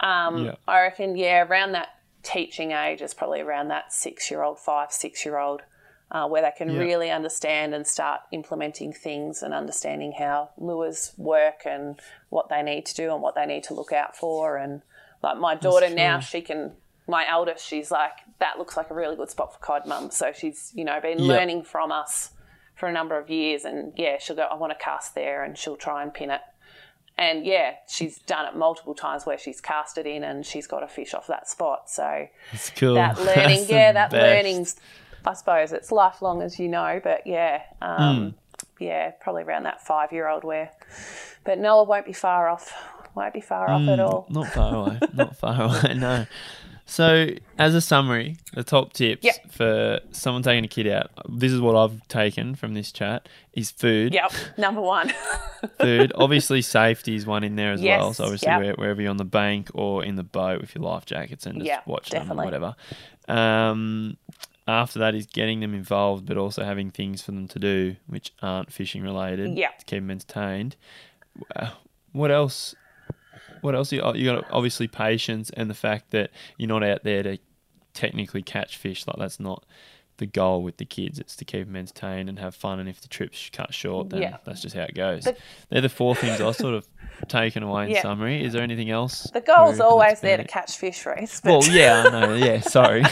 um, Yeah. I reckon yeah, around that teaching age is probably around that six year old, five six year old. Uh, where they can Yeah. really understand and start implementing things and understanding how lures work and what they need to do and what they need to look out for. And like my daughter now, she can. My eldest, she's like, that looks like a really good spot for cod, mum. So she's, you know, been learning from us for a number of years. And yeah, she'll go, I want to cast there, and she'll try and pin it. And yeah, she's done it multiple times where she's cast it in and she's got a fish off that spot. So It's cool. that *laughs* learning, That's yeah, that best. learning's, I suppose it's lifelong, as you know, but yeah, um, Hmm. yeah, probably around that five year old where, but Noah won't be far off, won't be far off Hmm. at all. Not far away. Not far *laughs* away. No. So, as a summary, the top tips Yep. for someone taking a kid out. This is what I've taken from this chat: is food. Yep, number one. *laughs* Food. Obviously, safety is one in there as well. So obviously, yep. wherever you're on the bank or in the boat with your life jackets and just Yep, definitely. them or whatever. Um, after that is getting them involved, but also having things for them to do which aren't fishing related. To keep them entertained. What else? What else? You you got obviously patience and the fact that you're not out there to technically catch fish. Like that's not the goal with the kids. It's to keep them entertained and have fun. And if the trip's cut short, then Yeah. that's just how it goes. The- They're the four things I sort of taken away in Yeah. summary. Is there anything else? The goal's Or that's always there to catch fish, Rhys. Well, yeah, I know. Yeah, *laughs* sorry,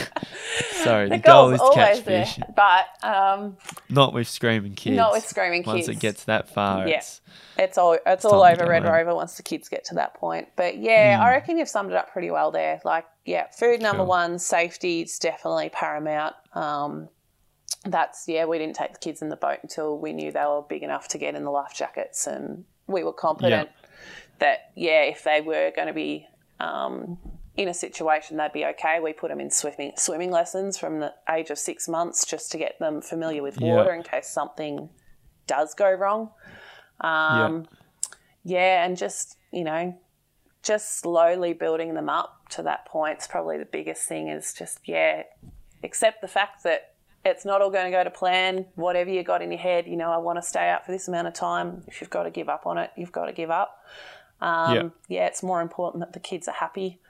sorry. The, the goal is to catch there. fish, But um, not with screaming kids. Not with screaming kids. Once it gets that far, Yeah. it's It's all it's all over Red. Rover once the kids get to that point. But yeah, Hmm. I reckon you've summed it up pretty well there. Like, yeah, food number Cool. one, safety is definitely paramount. Um, that's yeah, we didn't take the kids in the boat until we knew they were big enough to get in the life jackets and we were confident that yeah, if they were going to be um, in a situation, they'd be okay. We put them in swimming swimming lessons from the age of six months just to get them familiar with water Yeah. in case something does go wrong. Um, yeah, and just you know, just slowly building them up to that point is probably the biggest thing. Is just yeah, accept the fact that it's not all going to go to plan. Whatever you got in your head, you know, I want to stay out for this amount of time. If you've got to give up on it, you've got to give up. Um, Yeah. yeah, it's more important that the kids are happy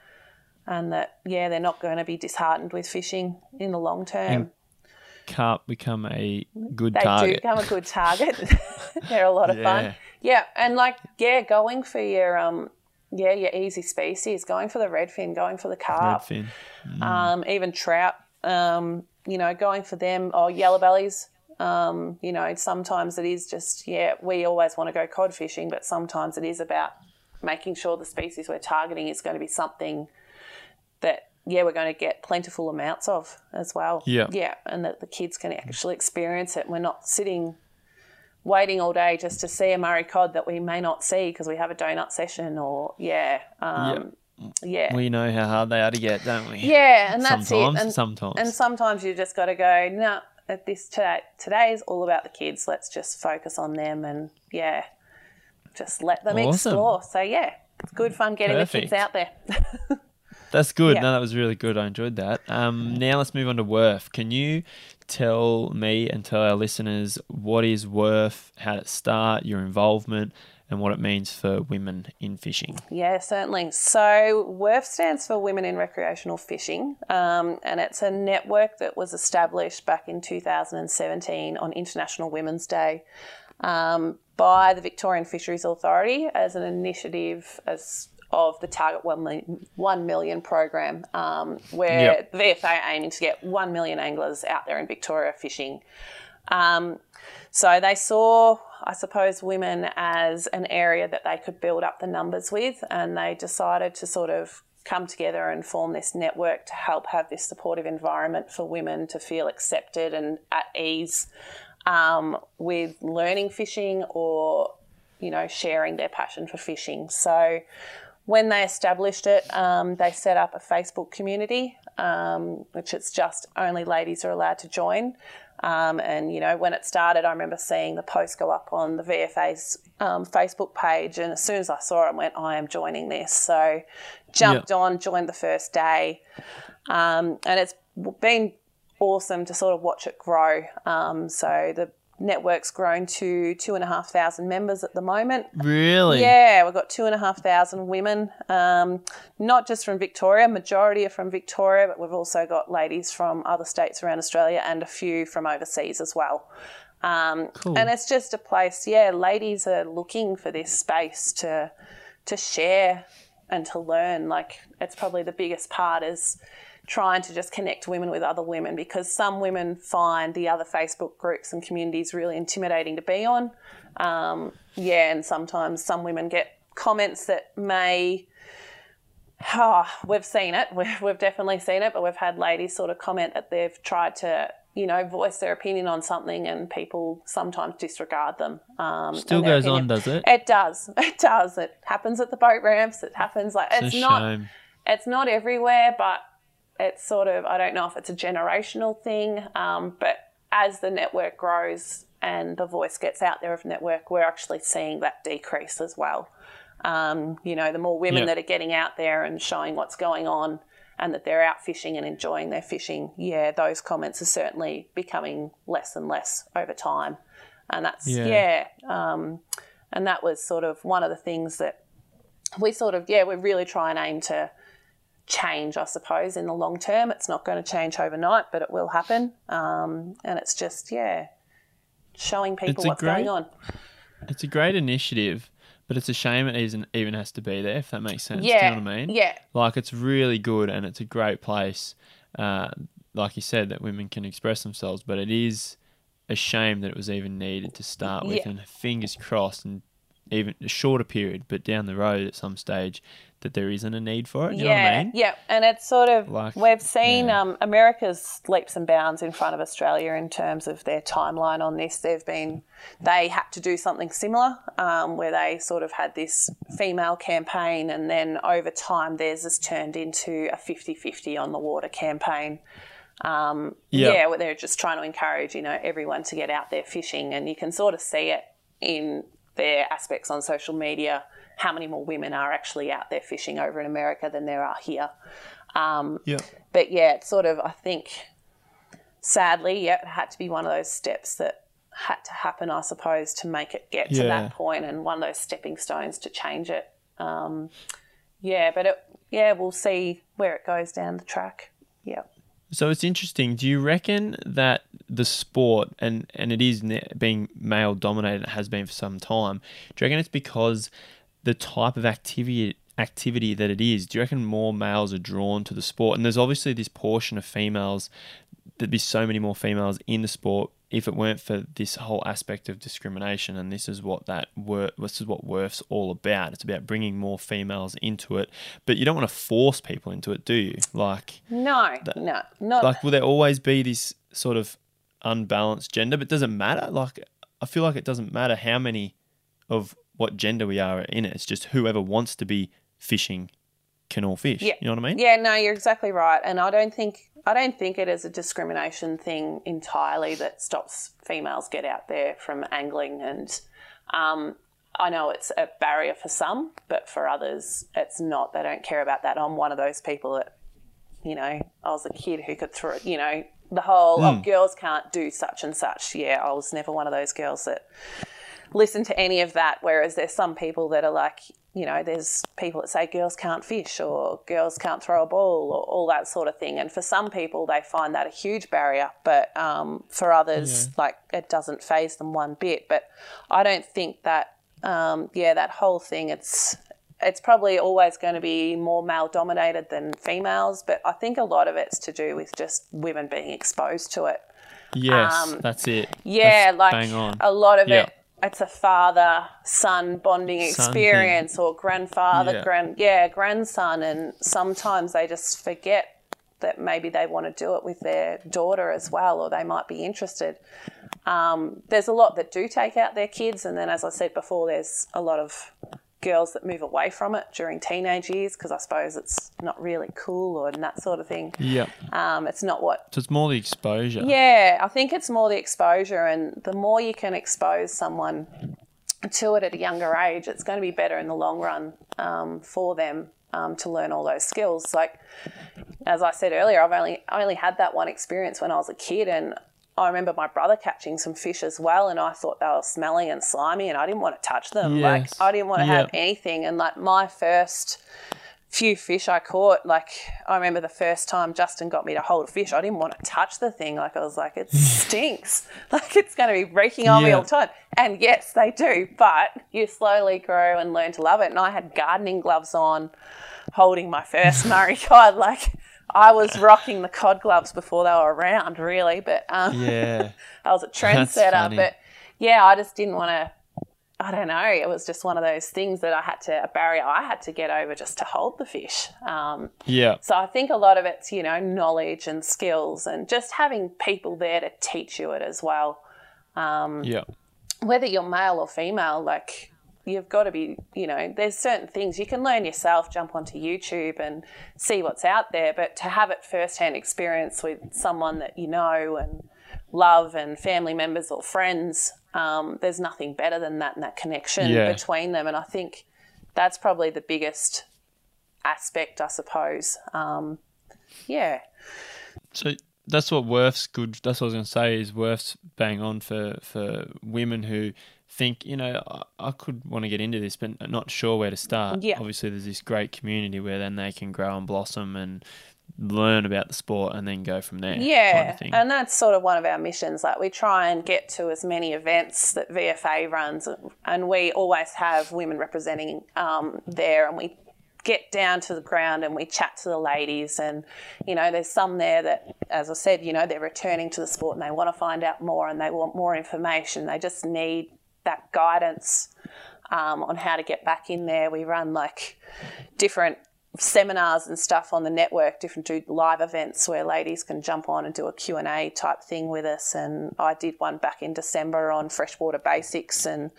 and that yeah, they're not going to be disheartened with fishing in the long term. And Carp become a good target. They do become a good *laughs* target. *laughs* They're a lot of Yeah. fun. Yeah, and like yeah, going for your um yeah your easy species, going for the redfin, going for the carp, Redfin. um, even trout. Um, you know, going for them or yellow bellies. Um, you know, sometimes it is just yeah. We always want to go cod fishing, but sometimes it is about making sure the species we're targeting is going to be something that yeah we're going to get plentiful amounts of as well. Yeah. yeah, and that the kids can actually experience it. We're not sitting waiting all day just to see a Murray cod that we may not see because we have a donut session or yeah, um, yeah. We know how hard they are to get, don't we? Yeah, and that's sometimes, it. And, sometimes. and sometimes you just got to go. No, at this today, today is all about the kids. Let's just focus on them and yeah, just let them Awesome. explore. So yeah, it's good fun getting the kids out there. *laughs* That's good. Yeah. No, that was really good. I enjoyed that. Um, now let's move on to WIRF. Can you tell me and tell our listeners what is WIRF, how it start, your involvement, and what it means for women in fishing? Yeah, certainly. So, WIRF stands for Women in Recreational Fishing, um, and it's a network that was established back in 2017 on International Women's Day um, by the Victorian Fisheries Authority as an initiative as of the Target 1 million, 1 million program, um, where Yep. the VFA are aiming to get 1 million anglers out there in Victoria fishing. Um, so they saw, I suppose, women as an area that they could build up the numbers with, and they decided to sort of come together and form this network to help have this supportive environment for women to feel accepted and at ease um, with learning fishing or, you know, sharing their passion for fishing. So when they established it, um, they set up a Facebook community, um, which it's just only ladies are allowed to join. Um, and you know, when it started, I remember seeing the post go up on the VFA's um, Facebook page, and as soon as I saw it, I went, "I am joining this." So, jumped on, joined the first day, um, and it's been awesome to sort of watch it grow. Um, so the network's grown to two and a half thousand members at the moment. Really? Yeah, we've got two and a half thousand women, um, not just from Victoria. Majority are from Victoria, but we've also got ladies from other states around Australia and a few from overseas as well. Um, Cool. And it's just a place. Yeah, ladies are looking for this space to to share and to learn. Like it's probably the biggest part is trying to just connect women with other women because some women find the other Facebook groups and communities really intimidating to be on. Um, yeah, and sometimes some women get comments that may. Oh, we've seen it. *laughs* We've, we've definitely seen it, but we've had ladies sort of comment that they've tried to, you know, voice their opinion on something, and people sometimes disregard them. Um, Still goes on, does it? It does. *laughs* It does. It happens at the boat ramps. It happens like it's, It's not. shame. It's not everywhere, but it's sort of. I don't know if it's a generational thing, um, but as the network grows and the voice gets out there of network, we're actually seeing that decrease as well. Um, you know, the more women Yeah. that are getting out there and showing what's going on and that they're out fishing and enjoying their fishing, yeah, those comments are certainly becoming less and less over time. And that's, Yeah. yeah. um, and that was sort of one of the things that we sort of, yeah, we really try and aim to change, I suppose, in the long term. It's not going to change overnight, but it will happen. Um, and it's just, yeah, showing people what's great- going on. It's a great initiative, but it's a shame it isn't even has to be there. If that makes sense, Yeah. do you know what I mean? Yeah. Like it's really good and it's a great place. Uh, like you said, that women can express themselves, but it is a shame that it was even needed to start with. Yeah. And fingers crossed, and even a shorter period, but down the road at some stage that there isn't a need for it. You yeah, know what I mean? yeah, and it's sort of Like, we've seen yeah. um, America's leaps and bounds in front of Australia in terms of their timeline on this. They've been they had to do something similar um, where they sort of had this female campaign, and then over time theirs has turned into a 50-50 on the water campaign. Um, Yeah. yeah, where they're just trying to encourage you know everyone to get out there fishing, and you can sort of see it in their aspects on social media. How many more women are actually out there fishing over in America than there are here? Um, Yeah. but yeah, it's sort of I think sadly, yeah, it had to be one of those steps that had to happen, I suppose, to make it get to that point, and one of those stepping stones to change it. Um, yeah, but it, yeah, we'll see where it goes down the track. Yeah. So it's interesting. Do you reckon that the sport, and, and it is being male dominated, it has been for some time, do you reckon it's because the type of activity activity that it is? Do you reckon more males are drawn to the sport? And there's obviously this portion of females, there'd be so many more females in the sport if it weren't for this whole aspect of discrimination. And this is what that wor- this is what WIRF's all about. It's about bringing more females into it, but you don't want to force people into it, do you? Like. No, no, not like will there always be this sort of unbalanced gender but does it matter like i feel like it doesn't matter how many of what gender we are in it it's just whoever wants to be fishing can all fish Yeah. you know what i mean Yeah, no, you're exactly right, and I don't think I don't think it is a discrimination thing entirely that stops females get out there from angling, and um, I know it's a barrier for some, but for others, it's not. They don't care about that. I'm one of those people that, you know, I was a kid who could throw, you know, the whole oh girls can't do such and such. Yeah, I was never one of those girls that listen to any of that. Whereas there's some people that are like, you know, there's people that say girls can't fish or girls can't throw a ball or all that sort of thing. And for some people, they find that a huge barrier. But um, for others, like it doesn't phase them one bit. But I don't think that, um, yeah, that whole thing, it's. It's probably always going to be more male dominated than females, but I think a lot of it's to do with just women being exposed to it. yes that's it um, Yeah, That's like a lot of Yeah. it. It's a father son bonding Son experience, or grandfather, Yeah. grand yeah, grandson, and sometimes they just forget that maybe they want to do it with their daughter as well, or they might be interested. Um, there's a lot that do take out their kids, and then, as I said before, there's a lot of girls that move away from it during teenage years because I suppose it's not really cool or and that sort of thing. yeah Um, it's not what so it's more the exposure yeah, I think it's more the exposure, and the more you can expose someone to it at a younger age, it's going to be better in the long run um, for them um, to learn all those skills. Like as I said earlier, I've only I only had that one experience when I was a kid, and I remember my brother catching some fish as well, and I thought they were smelly and slimy, and I didn't want to touch them. Like I didn't want to have anything, and like my first few fish I caught, like I remember the first time Justin got me to hold a fish, I didn't want to touch the thing. Like I was like, it *laughs* stinks. *laughs* like it's going to be reeking on me all the time. And yes, they do, but you slowly grow and learn to love it. And I had gardening gloves on, holding my first *laughs* Murray cod. Like I was rocking the cod gloves before they were around, really. But um, yeah *laughs* I was a trendsetter. But yeah, I just didn't want to. I don't know. It was just one of those things that I had to, a barrier I had to get over just to hold the fish. Um, yeah so I think a lot of it's, you know, knowledge and skills and just having people there to teach you it as well. Um, yeah Whether you're male or female, like you've got to be, you know, there's certain things you can learn yourself, jump onto YouTube and see what's out there, but to have it firsthand experience with someone that you know and love and family members or friends, um, there's nothing better than that and that connection Yeah. between them. And I think that's probably the biggest aspect, I suppose. Um, yeah. So that's what WIRF's good. That's what I was going to say. Is WIRF's bang on for for women who think you know I, I could want to get into this, but not sure where to start. Yeah. Obviously, there's this great community where then they can grow and blossom and learn about the sport and then go from there. Yeah, kind of thing. and that's sort of one of our missions. Like we try and get to as many events that VFA runs, and we always have women representing um, there, and we get down to the ground and we chat to the ladies and you know there's some there that as i said you know they're returning to the sport and they want to find out more and they want more information they just need that guidance um, on how to get back in there. We run like different seminars and stuff on the network, different live events where ladies can jump on and do a Q&A type thing with us. And I did one back in December on freshwater basics and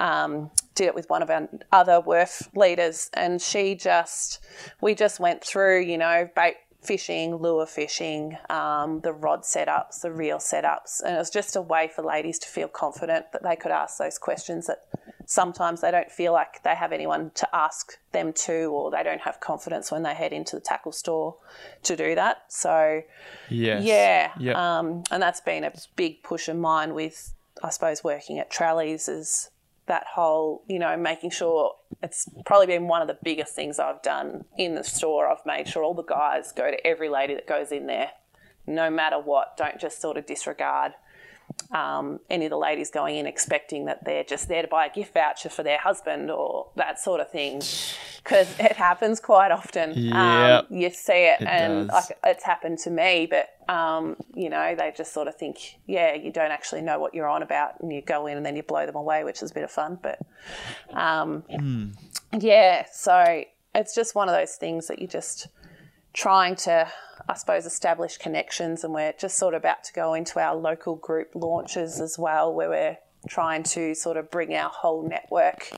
um, did it with one of our other WIRF leaders. And she just, we just went through, you know, bait fishing, lure fishing, um, the rod setups, the reel setups. And it was just a way for ladies to feel confident that they could ask those questions that sometimes they don't feel like they have anyone to ask them to, or they don't have confidence when they head into the tackle store to do that. So, Yes. yeah, Yep. um, and that's been a big push of mine with, I suppose, working at Trelly's is that whole, you know, making sure it's probably been one of the biggest things I've done in the store. I've made sure all the guys go to every lady that goes in there, no matter what. Don't just sort of disregard um, any of the ladies going in expecting that they're just there to buy a gift voucher for their husband or that sort of thing, because it happens quite often. Yeah, um, you see it, it and like it's happened to me, but um, you know they just sort of think, yeah, you don't actually know what you're on about, and you go in and then you blow them away, which is a bit of fun. But um, Hmm. yeah, so it's just one of those things that you just trying to, I suppose, establish connections, and we're just sort of about to go into our local group launches as well, where we're trying to sort of bring our whole network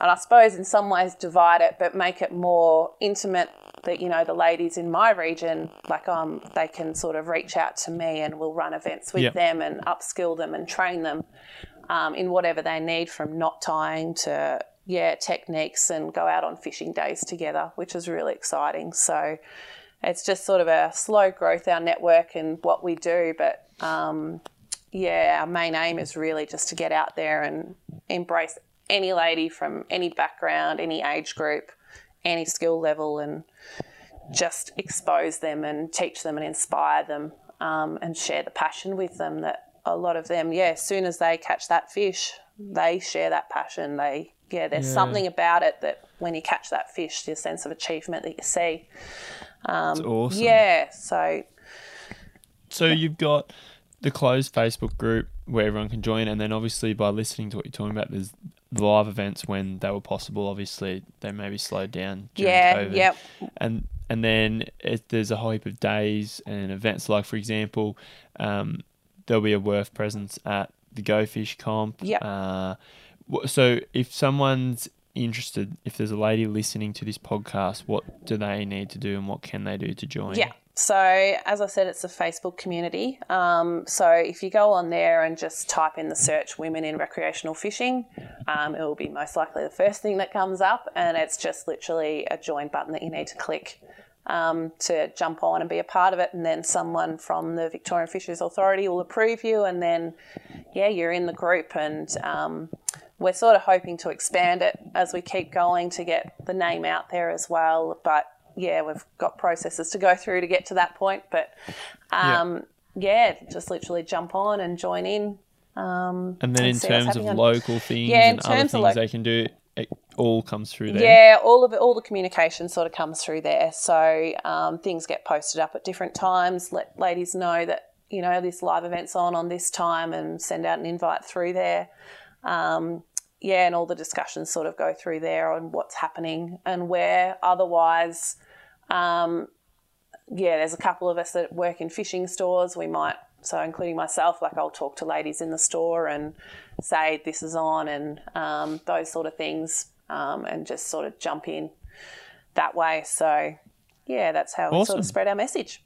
and I suppose in some ways divide it, but make it more intimate. That you know the ladies in my region, like um, they can sort of reach out to me, and we'll run events with Yep. them and upskill them and train them um, in whatever they need, from knot tying to yeah techniques, and go out on fishing days together, which is really exciting. So it's just sort of a slow growth our network and what we do, but um, yeah, our main aim is really just to get out there and embrace any lady from any background, any age group, any skill level, and just expose them and teach them and inspire them um, and share the passion with them. That a lot of them, yeah, as soon as they catch that fish, they share that passion. They, yeah, there's Yeah. something about it that when you catch that fish, the sense of achievement that you see. It's awesome. Yeah, so So you've got the closed Facebook group where everyone can join, and then obviously by listening to what you're talking about, there's live events when they were possible. Obviously, they maybe slowed down during yeah, COVID. yep, and and then it, there's a whole heap of days and events. Like for example, um, there'll be a WIRF presence at the Go Fish Comp. Yep. Uh, so if someone's interested, if there's a lady listening to this podcast, what do they need to do and what can they do to join? Yeah. So, as I said, it's a Facebook community. Um, so, if you go on there and just type in the search women in recreational fishing, um, it will be most likely the first thing that comes up. And it's just literally a join button that you need to click um, to jump on and be a part of it. And then someone from the Victorian Fisheries Authority will approve you. And then, yeah, you're in the group. And um, we're sort of hoping to expand it as we keep going to get the name out there as well. But yeah, we've got processes to go through to get to that point. But um, yeah. just literally jump on and join in. Um, And then in terms of on- local things Yeah, and other things lo- they can do, it all comes through there. Yeah, all of it, all the communication sort of comes through there. So um, things get posted up at different times. Let ladies know that you know this live event's on on this time, and send out an invite through there. Um, yeah, and all the discussions sort of go through there on what's happening and where. Otherwise, um, yeah, there's a couple of us that work in fishing stores. We might, so including myself, like I'll talk to ladies in the store and say this is on and um, those sort of things, um, and just sort of jump in that way. So, yeah, that's how we sort of spread our message.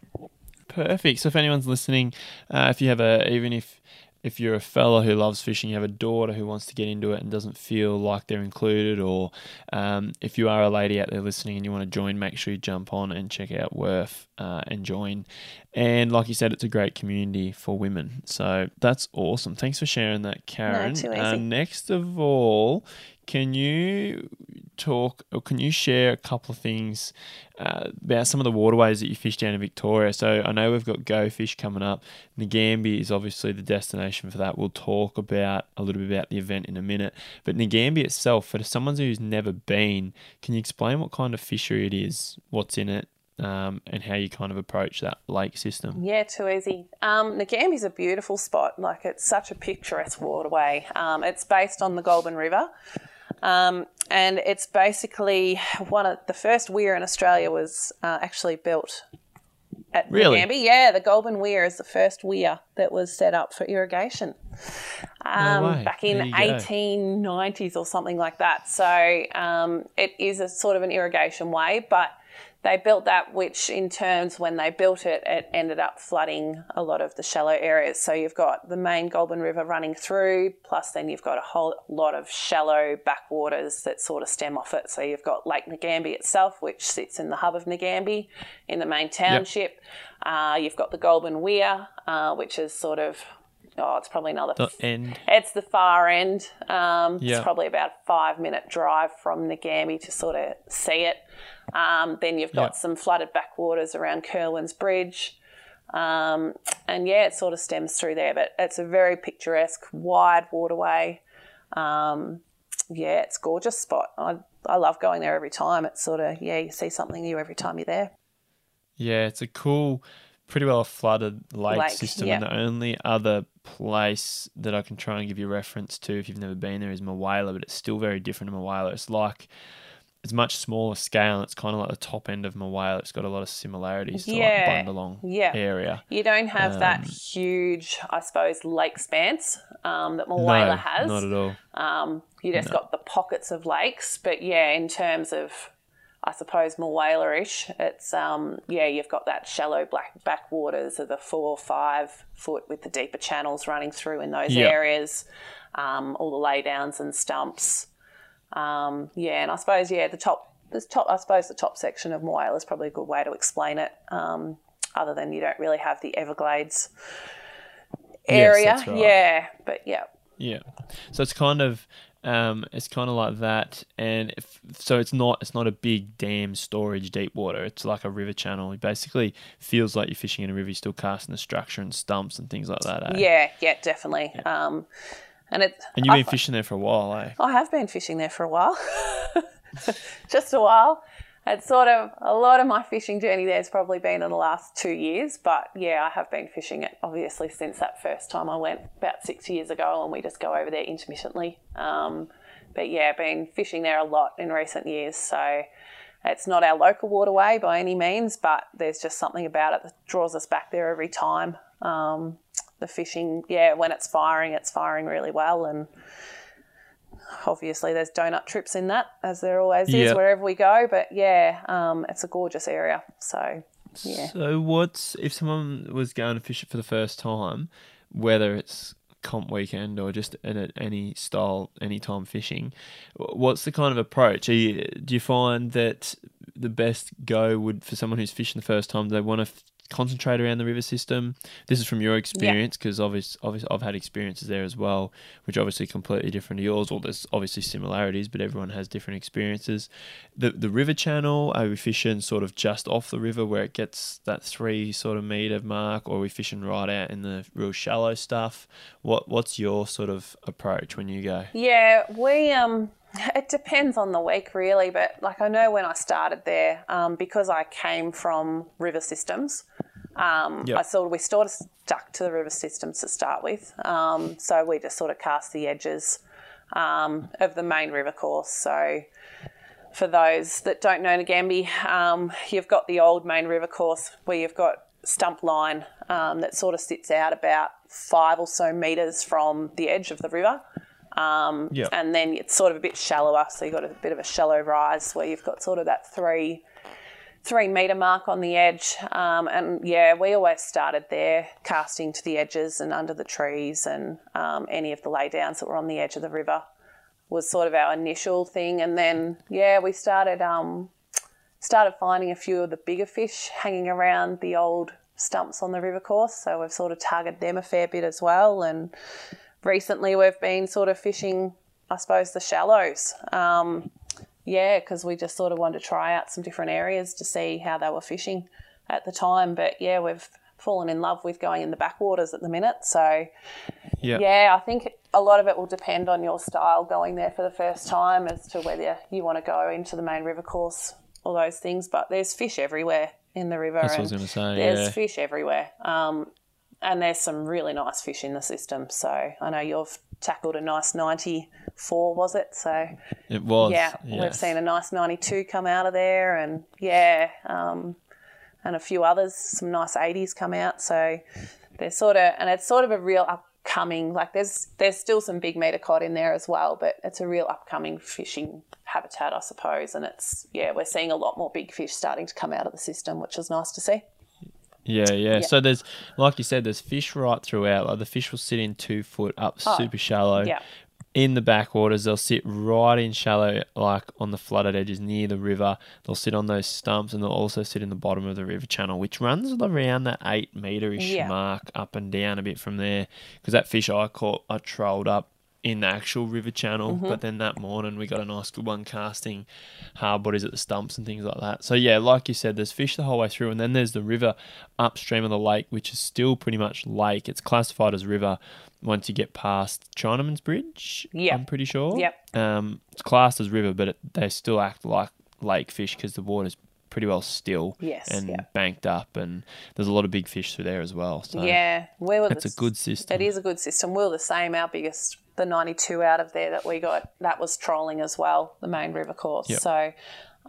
Perfect. So if anyone's listening, uh, if you have a, even if if you're a fella who loves fishing, you have a daughter who wants to get into it and doesn't feel like they're included, or um, if you are a lady out there listening and you want to join, make sure you jump on and check out WIRF uh, and join. And like you said, it's a great community for women. So that's awesome. Thanks for sharing that, Karen. too Uh, next of all, can you talk or can you share a couple of things uh, about some of the waterways that you fish down in Victoria? So I know we've got Go Fish coming up. Nagambie is obviously the destination for that. We'll talk about a little bit about the event in a minute. But Nagambie itself, for someone who's never been, can you explain what kind of fishery it is, what's in it, um, and how you kind of approach that lake system? Yeah, too easy. Um, is a beautiful spot. Like it's such a picturesque waterway. Um, it's based on the Goulburn River. Um, and it's basically one of the first weir in Australia was uh, actually built at Really? Yeah, the Goulburn Weir is the first weir that was set up for irrigation um, way. back in There you go. 1890s or something like that. So um, it is a sort of an irrigation way, but they built that, which in terms when they built it, it ended up flooding a lot of the shallow areas. So you've got the main Goulburn River running through, plus then you've got a whole lot of shallow backwaters that sort of stem off it. So you've got Lake Nagambie itself, which sits in the hub of Nagambie in the main township. Uh, you've got the Goulburn Weir, uh, which is sort of, oh, it's probably another The end. it's the far end. Um, Yeah. It's probably about a five minute drive from Nagambie to sort of see it. Um, then you've got Yeah. some flooded backwaters around Kirwan's Bridge. Um, and yeah, it sort of stems through there, but it's a very picturesque, wide waterway. Um, yeah, it's a gorgeous spot. I, I love going there every time. It's sort of, yeah, you see something new every time you're there. Yeah, it's a cool, pretty well flooded lake, Lake, system. yeah. And the only other place that I can try and give you reference to if you've never been there is Mulwala, but it's still very different to Mulwala. It's like it's much smaller scale. and It's kind of like the top end of Mulwala. It's got a lot of similarities to Yeah, like Bundalong yeah. area. You don't have that Um, huge, I suppose, lake spans um, that Mulwala no, has. not at all. Um, you just got the pockets of lakes, but yeah, in terms of, I suppose, Mulwala-ish, it's um, yeah, you've got that shallow black backwaters of the four or five foot with the deeper channels running through in those Yeah. areas, um, all the laydowns and stumps. Um, yeah, and I suppose yeah, the top, the top, I suppose the top section of Moyle is probably a good way to explain it. Um, other than you don't really have the Everglades area, that's right. yeah, but yeah, Yeah. So it's kind of um, it's kind of like that, and if, so it's not it's not a big dam storage deep water. It's like a river channel. It basically feels like you're fishing in a river. You're still casting the structure and stumps and things like that. Eh? yeah, yeah, definitely. Um, and it, And you've I been fi- fishing there for a while, eh? I have been fishing there for a while, *laughs* just a while. It's sort of a lot of my fishing journey there has probably been in the last two years, but yeah, I have been fishing it obviously since that first time I went about six years ago, and we just go over there intermittently. Um, but yeah, been fishing there a lot in recent years, so it's not our local waterway by any means, but there's just something about it that draws us back there every time. Um, the fishing, yeah, when it's firing, it's firing really well, and obviously there's donut trips in that as there always is wherever we go but yeah um, it's a gorgeous area so yeah So what's if someone was going to fish it for the first time, whether it's comp weekend or just in a, any style, any time fishing, what's the kind of approach? Are you, do you find that the best go would for someone who's fishing the first time? They want to f- concentrate around the river system? This is from your experience because obviously, obviously I've had experiences there as well, which are obviously completely different to yours. Well, there's obviously similarities, but everyone has different experiences. The the river channel, are we fishing sort of just off the river where it gets that three sort of meter mark, or are we fishing right out in the real shallow stuff? What what's your sort of approach when you go? yeah we um *laughs* it depends on the week really but like i know when i started there um, because i came from river systems um, Yep. I sort of we sort of stuck to the river systems to start with, um, so we just sort of cast the edges um, of the main river course. So for those that don't know Nagambie, um, you've got the old main river course where you've got stump line um, that sort of sits out about five or so meters from the edge of the river. Um, Yep. And then it's sort of a bit shallower, so you've got a bit of a shallow rise where you've got sort of that three three meter mark on the edge. Um, and yeah, we always started there, casting to the edges and under the trees and um, any of the laydowns that were on the edge of the river was sort of our initial thing. And then yeah, we started um, started finding a few of the bigger fish hanging around the old stumps on the river course. So we've sort of targeted them a fair bit as well. And recently we've been sort of fishing, I suppose, the shallows. Um, yeah, because we just sort of wanted to try out some different areas to see how they were fishing at the time. But yeah, we've fallen in love with going in the backwaters at the minute. So Yeah. yeah, I think a lot of it will depend on your style going there for the first time as to whether you want to go into the main river course, all those things. But there's fish everywhere in the river. That's what I was going to say. There's Yeah. fish everywhere. Um, and there's some really nice fish in the system. So I know you've tackled a nice 94, was it? So It was. yeah, we've seen a nice 92 come out of there, and yeah, um, and a few others, some nice 80s come out. So they're sort of, and it's sort of a real upcoming. Like there's there's still some big meter cod in there as well, but it's a real upcoming fishing habitat, I suppose. And it's yeah, we're seeing a lot more big fish starting to come out of the system, which is nice to see. Yeah, yeah, So there's, like you said, there's fish right throughout. Like the fish will sit in two foot up, oh, super shallow. Oh, yeah. In the backwaters, they'll sit right in shallow, like on the flooded edges near the river. They'll sit on those stumps, and they'll also sit in the bottom of the river channel, which runs around that eight meter ish Yeah. mark, up and down a bit from there. Because that fish I caught, I trolled up in the actual river channel, Mm-hmm. but then that morning we got a nice good one casting hard bodies at the stumps and things like that. So yeah, like you said, there's fish the whole way through, and then there's the river upstream of the lake, which is still pretty much lake. It's classified as river once you get past Chinaman's Bridge. Yep. I'm pretty sure. Yep. Um, it's classed as river, but it, they still act like lake fish because the water's pretty well still Yes, and banked up, and there's a lot of big fish through there as well. So Yeah, we were. it's a good system. It is a good system. We are the same. Our biggest, the 92 out of there that we got, that was trolling as well, the main river course. Yep. So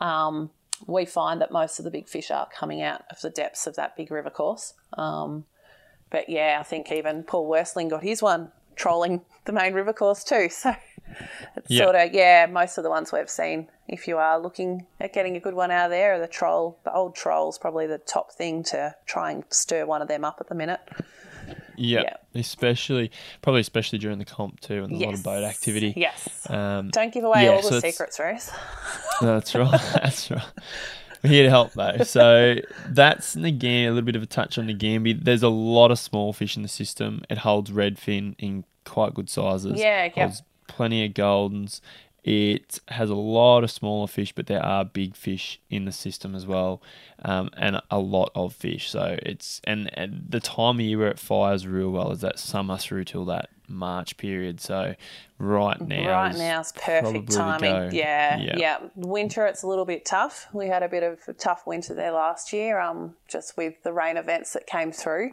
um, we find that most of the big fish are coming out of the depths of that big river course. Um, but yeah, I think even Paul Worsling got his one trolling *laughs* the main river course too. So it's Yeah. sort of, yeah, most of the ones we've seen, if you are looking at getting a good one out of there, the troll, the old troll's probably the top thing to try and stir one of them up at the minute. Yeah, Yeah. especially probably especially during the comp too, and there's a lot of boat activity. Yes. Um, Don't give away Yeah, all so the secrets, Rose. that's right. *laughs* That's right. We're here to help though. So that's Nagambie, a little bit of a touch on Nagambie. There's a lot of small fish in the system. It holds redfin in quite good sizes. Yeah, yeah. Holds plenty of goldens. It has a lot of smaller fish, but there are big fish in the system as well, um, and a lot of fish. So it's and, and the time of year where it fires real well is that summer through till that March period. So right now, right now is perfect timing. Yeah, Yeah. yeah, Winter, it's a little bit tough. We had a bit of a tough winter there last year, um, just with the rain events that came through.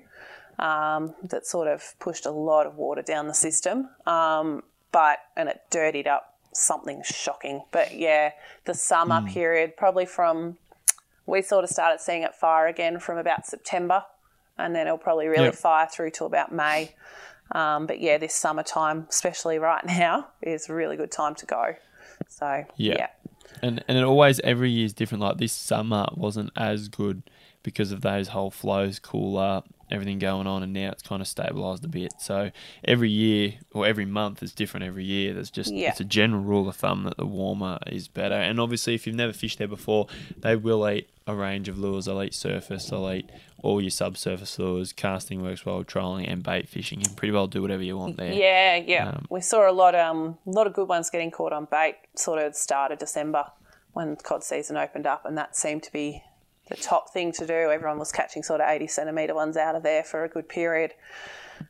Um, that sort of pushed a lot of water down the system. Um, but and it dirtied up something shocking. But yeah, the summer Hmm. period, probably from we sort of started seeing it fire again from about September, and then it'll probably really Yep. fire through to about May. Um, but yeah, this summertime, especially right *laughs* now, is a really good time to go. So Yeah. yeah, and and it always every year is different. Like this summer wasn't as good because of those whole flows, cooler, everything going on, and now it's kind of stabilized a bit. So every year or every month is different. Every year, there's just Yeah. it's a general rule of thumb that the warmer is better. And obviously, if you've never fished there before, they will eat a range of lures. They'll eat surface. They'll eat all your subsurface lures. Casting works well, trolling and bait fishing. You can pretty well do whatever you want there. yeah, yeah. Um, we saw a lot, um, a lot of good ones getting caught on bait. Sort of start of December when cod season opened up, and that seemed to be the top thing to do. Everyone was catching sort of eighty centimetre ones out of there for a good period,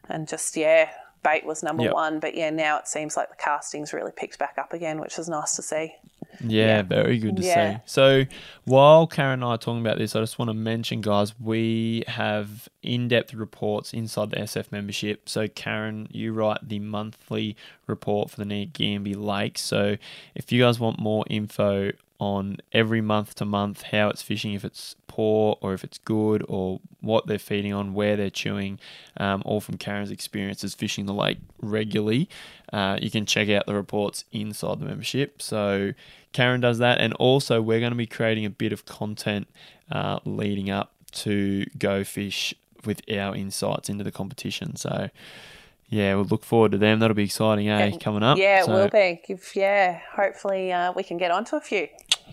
and just yeah, bait was number Yep. one. But yeah, now it seems like the castings really picked back up again, which is nice to see. Yeah, very good to Yeah. see. So while Karen and I are talking about this, I just want to mention, guys, we have in-depth reports inside the SF membership. So Karen, you write the monthly report for the Nagambie Lake. So if you guys want more info on every month to month how it's fishing, if it's poor or if it's good, or what they're feeding on, where they're chewing, um, all from Karen's experiences fishing the lake regularly. Uh, you can check out the reports inside the membership. So Karen does that, and also we're going to be creating a bit of content uh, leading up to Go Fish with our insights into the competition. So. Yeah, we'll look forward to them. That'll be exciting, eh? Coming up. Yeah, it So- will be. If, yeah, hopefully uh, we can get onto a few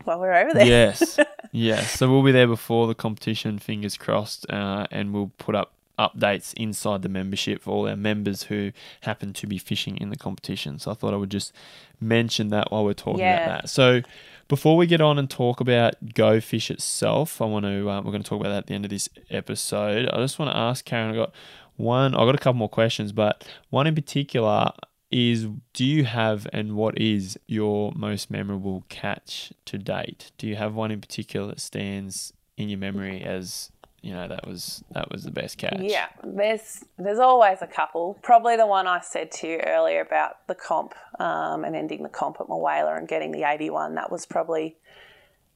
while we're over there. yes, *laughs* yes. So we'll be there before the competition. Fingers crossed, uh, and we'll put up updates inside the membership for all our members who happen to be fishing in the competition. So I thought I would just mention that while we're talking Yeah. about that. So before we get on and talk about Go Fish itself, I want to uh, we're going to talk about that at the end of this episode. I just want to ask Karen. I got one. I got a couple more questions, but one in particular is do you have and what is your most memorable catch to date? Do you have one in particular that stands in your memory as you know that was that was the best catch. Yeah, there's there's always a couple. Probably the one I said to you earlier about the comp um, and ending the comp at Mulwala and getting the 81. That was probably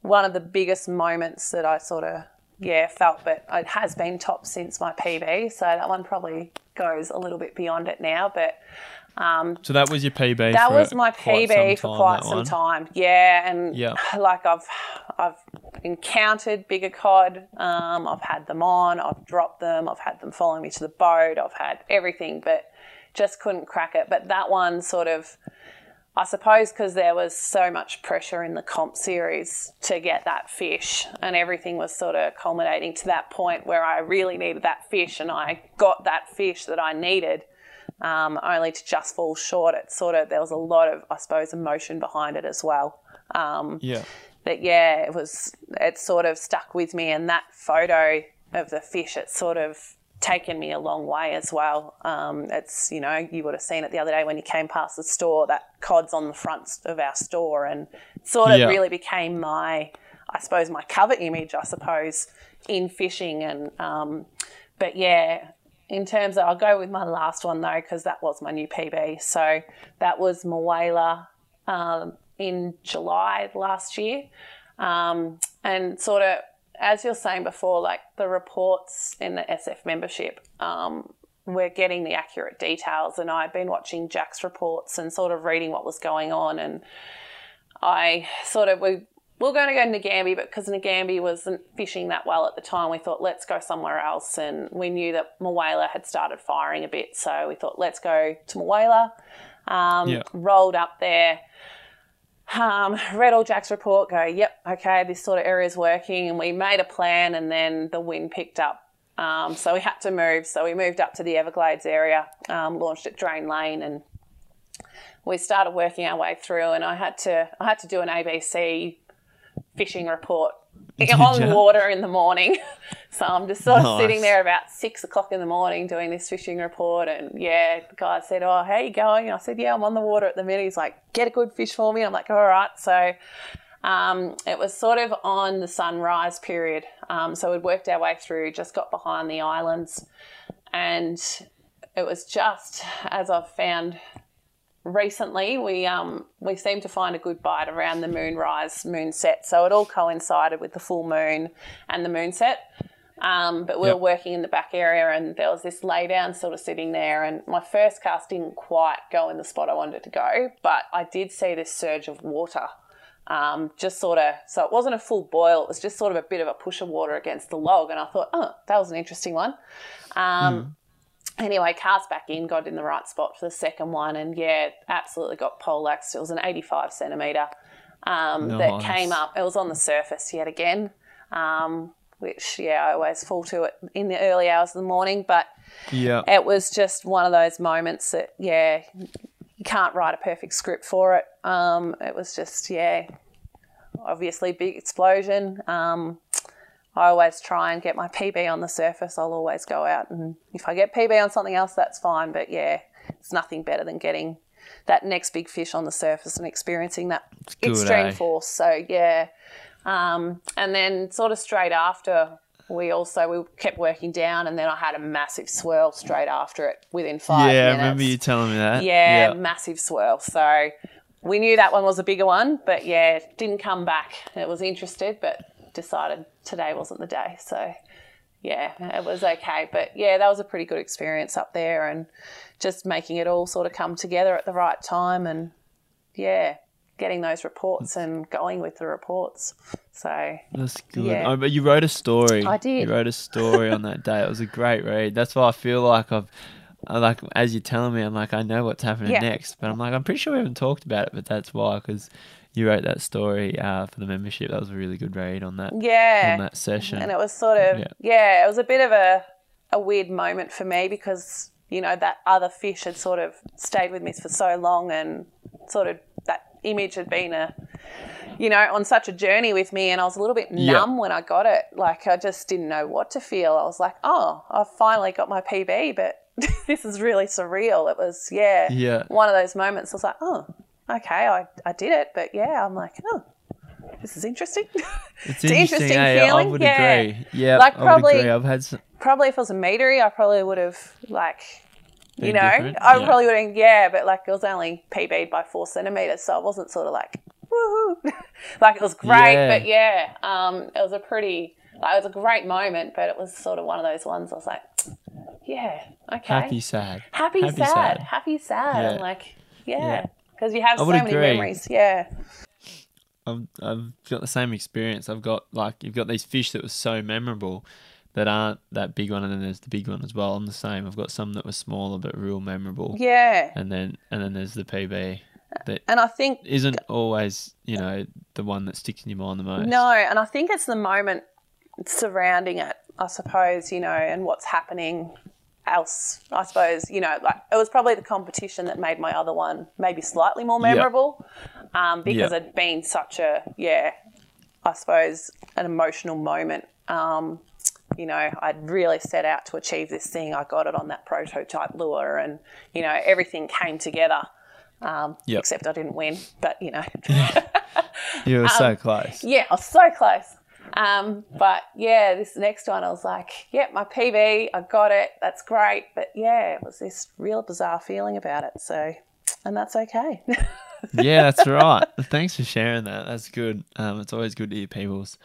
one of the biggest moments that I sort of yeah felt. But it has been top since my PB, so that one probably goes a little bit beyond it now. But So that was your PB. that for was my PB for quite some one. time. Yeah, and Yeah. *sighs* like I've I've encountered bigger cod. Um, I've had them on. I've dropped them. I've had them following me to the boat. I've had everything, but just couldn't crack it. But that one sort of. I suppose because there was so much pressure in the comp series to get that fish, and everything was sort of culminating to that point where I really needed that fish, and I got that fish that I needed um, only to just fall short. It sort of there was a lot of, I suppose, emotion behind it as well. Um, Yeah. but yeah, it was it sort of stuck with me, and that photo of the fish, it sort of taken me a long way as well. Um, it's you know you would have seen it the other day when you came past the store. That cod's on the front of our store, and sort of Yeah. really became my, I suppose, my cover image. I suppose in fishing, and um, but yeah. In terms of, I'll go with my last one though, because that was my new PB. So that was Mulwala um, in July last year. Um, and sort of, as you're saying before, like the reports in the SF membership, um, we're getting the accurate details. And I've been watching Jack's reports and sort of reading what was going on. And I sort of, we, we were going to go to Nagambie, but because Nagambie wasn't fishing that well at the time, we thought, let's go somewhere else. And we knew that Mulwala had started firing a bit. So we thought, let's go to Mulwala. Um, Yeah. Rolled up there um, read all Jack's report, go, yep, okay, this sort of area is working. And we made a plan, and then the wind picked up. Um, so we had to move. So we moved up to the Everglades area, um, launched at Drain Lane, and we started working our way through. And I had to, I had to do an ABC fishing report *laughs* on ya? water in the morning. *laughs* so I'm just sort of Nice. sitting there about six o'clock in the morning doing this fishing report. And yeah, the guy said, Oh, how you going? And I said, Yeah, I'm on the water at the minute. He's like, Get a good fish for me. I'm like, All right. So um, it was sort of on the sunrise period. Um, so we'd worked our way through, just got behind the islands. And it was just as I've found recently we um we seemed to find a good bite around the moonrise moon set so it all coincided with the full moon and the moon set um, but we Yep. were working in the back area and there was this lay down sort of sitting there and my first cast didn't quite go in the spot I wanted to go but I did see this surge of water um, just sort of so it wasn't a full boil it was just sort of a bit of a push of water against the log and I thought oh that was an interesting one. Um, anyway, cast back in, got in the right spot for the second one, and yeah, absolutely got poleaxed. It was an 85 centimetre um, that came up. It was on the surface yet again, um, which, yeah, I always fall to it in the early hours of the morning, but Yeah. it was just one of those moments that, yeah, you can't write a perfect script for it. Um, it was just, yeah, obviously big explosion. Um, I always try and get my PB on the surface. I'll always go out and if I get PB on something else, that's fine. But yeah, it's nothing better than getting that next big fish on the surface and experiencing that good, extreme eh? force. So yeah, um, and then sort of straight after. We also we kept working down, and then I had a massive swirl straight after it within five yeah, I remember you telling me that. Yeah, massive swirl. So we knew that one was a bigger one, but yeah, it didn't come back. It was interested, but decided today wasn't the day. So yeah, it was okay. But yeah, that was a pretty good experience up there and just making it all sort of come together at the right time and yeah, getting those reports and going with the reports. So That's good. Yeah. Oh, but you wrote a story. I did. You wrote a story on that day. It was a great read. That's why I feel like I've, I like as you're telling me, I'm like I know what's happening Yeah. next, but I'm like I'm pretty sure we haven't talked about it. But that's why because you wrote that story uh, for the membership. That was a really good read on that yeah. on that session. and it was sort of Yeah. yeah. it was a bit of a a weird moment for me because you know that other fish had sort of stayed with me for so long and sort of that image had been a you know on such a journey with me and I was a little bit Yeah. numb when I got it like I just didn't know what to feel I was like oh I've finally got my PB but *laughs* this is really surreal it was yeah Yeah. one of those moments I was like oh okay I, I did it but yeah I'm like oh this is interesting. *laughs* It's, an interesting hey, I feeling, would yeah. agree. Yeah, Like, I probably- would agree. I've had some, probably if it was a meatery, I probably would have like. You know, different? I Yeah. probably would have, yeah, but like it was only PB'd by four centimeters, so it wasn't sort of like, woohoo. *laughs* like it was great, Yeah. but yeah, um, it was a pretty, like, it was a great moment, but it was sort of one of those ones I was like, yeah, okay. happy, sad. happy, happy, sad, sad. happy, sad. Yeah. And like, Yeah. Because you have so many agree. memories. Yeah, I've, I've got the same experience. I've got like you've got these fish that were so memorable that aren't that big one, and then there's the big one as well. I'm the same. I've got some that were smaller but real memorable, yeah. and then and then there's the PB that And I think isn't always you know the one that sticks in your mind the most. No, and I think it's the moment surrounding it, I suppose, you know, and what's happening else. I suppose, you know, like it was probably the competition that made my other one maybe slightly more Yeah. memorable um, because Yeah. it'd been such a, yeah, I suppose, an emotional moment. Um, you know, I'd really set out to achieve this thing. I got it on that prototype lure, and, you know, everything came together. Um, Yep. Except I didn't win, but you know, *laughs* you were *laughs* Um, so close. yeah, I was so close. Um, but yeah, this next one, I was like, yep, my PB, I got it. That's great. But yeah, it was this real bizarre feeling about it. So, and that's okay. *laughs* yeah, that's right. Thanks for sharing that. That's good. Um, it's always good to hear people's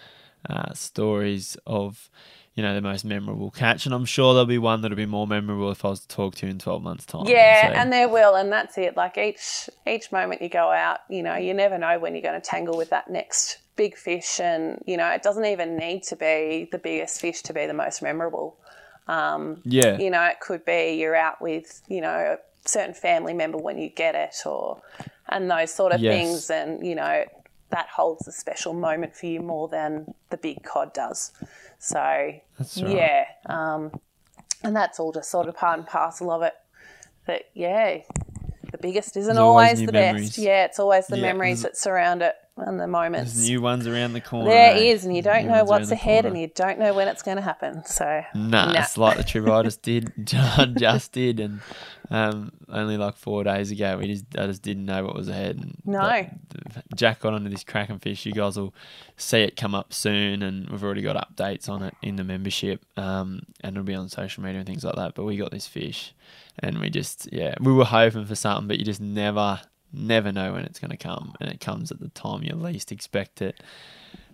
uh, stories of, you know, the most memorable catch, and I'm sure there'll be one that'll be more memorable if I was to talk to you in 12 months' time. yeah, So, and there will, and that's it. Like each each moment you go out, you know, you never know when you're going to tangle with that next big fish, and you know, it doesn't even need to be the biggest fish to be the most memorable. Um, yeah, you know, it could be you're out with, you know, a certain family member when you get it or and those sort of Yes. things and, you know, that holds a special moment for you more than the big cod does. So right. yeah. Um and that's all just sort of part and parcel of it. That yeah, the biggest isn't always always, the memories. best. Yeah, it's always the Yeah, memories that surround it and the moment. There's new ones around the corner. There eh? is, and you don't New know what's ahead, and you don't know when it's going to happen. So, Nah, Nah. it's like the trip I just did. John just did, and um, only like four days ago, we just I just didn't know what was ahead. And No. that- Jack got onto this kraken fish. You guys will see it come up soon, and we've already got updates on it in the membership, um, and it'll be on social media and things like that. But we got this fish, and we just yeah, we were hoping for something, but you just never. Never know when it's going to come, and it comes at the time you least expect it.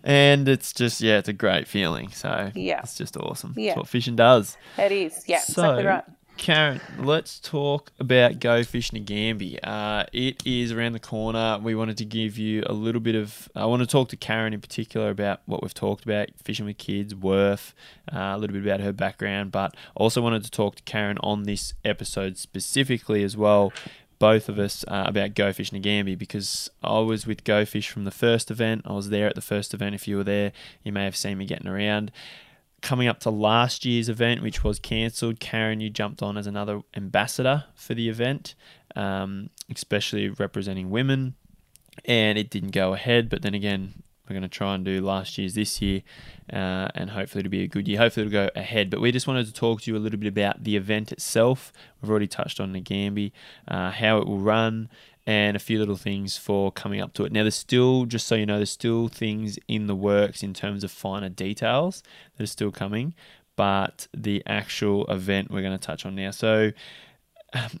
And it's just, yeah, it's a great feeling. So, Yeah. it's just awesome. Yeah. It's what fishing does. it is. Yeah, So, exactly right. Karen, let's talk about Go Fishing Nagambie. Uh, it is around the corner. We wanted to give you a little bit of. I want to talk to Karen in particular about what we've talked about fishing with kids, WIRF, uh, a little bit about her background, but also wanted to talk to Karen on this episode specifically as well. Both of us uh, about Go Fish Nagambie because I was with Go Fish from the first event. I was there at the first event. If you were there, you may have seen me getting around coming up to last year's event, which was cancelled, Karen, you jumped on as another ambassador for the event, um, especially representing women, and it didn't go ahead. But then again, we're going to try and do last year's this year, uh, and hopefully it'll be a good year. Hopefully it'll go ahead. But we just wanted to talk to you a little bit about the event itself. We've already touched on Nagambie, uh, how it will run, and a few little things for coming up to it. Now, there's still, just so you know, there's still things in the works in terms of finer details that are still coming, but the actual event we're going to touch on now. So, um,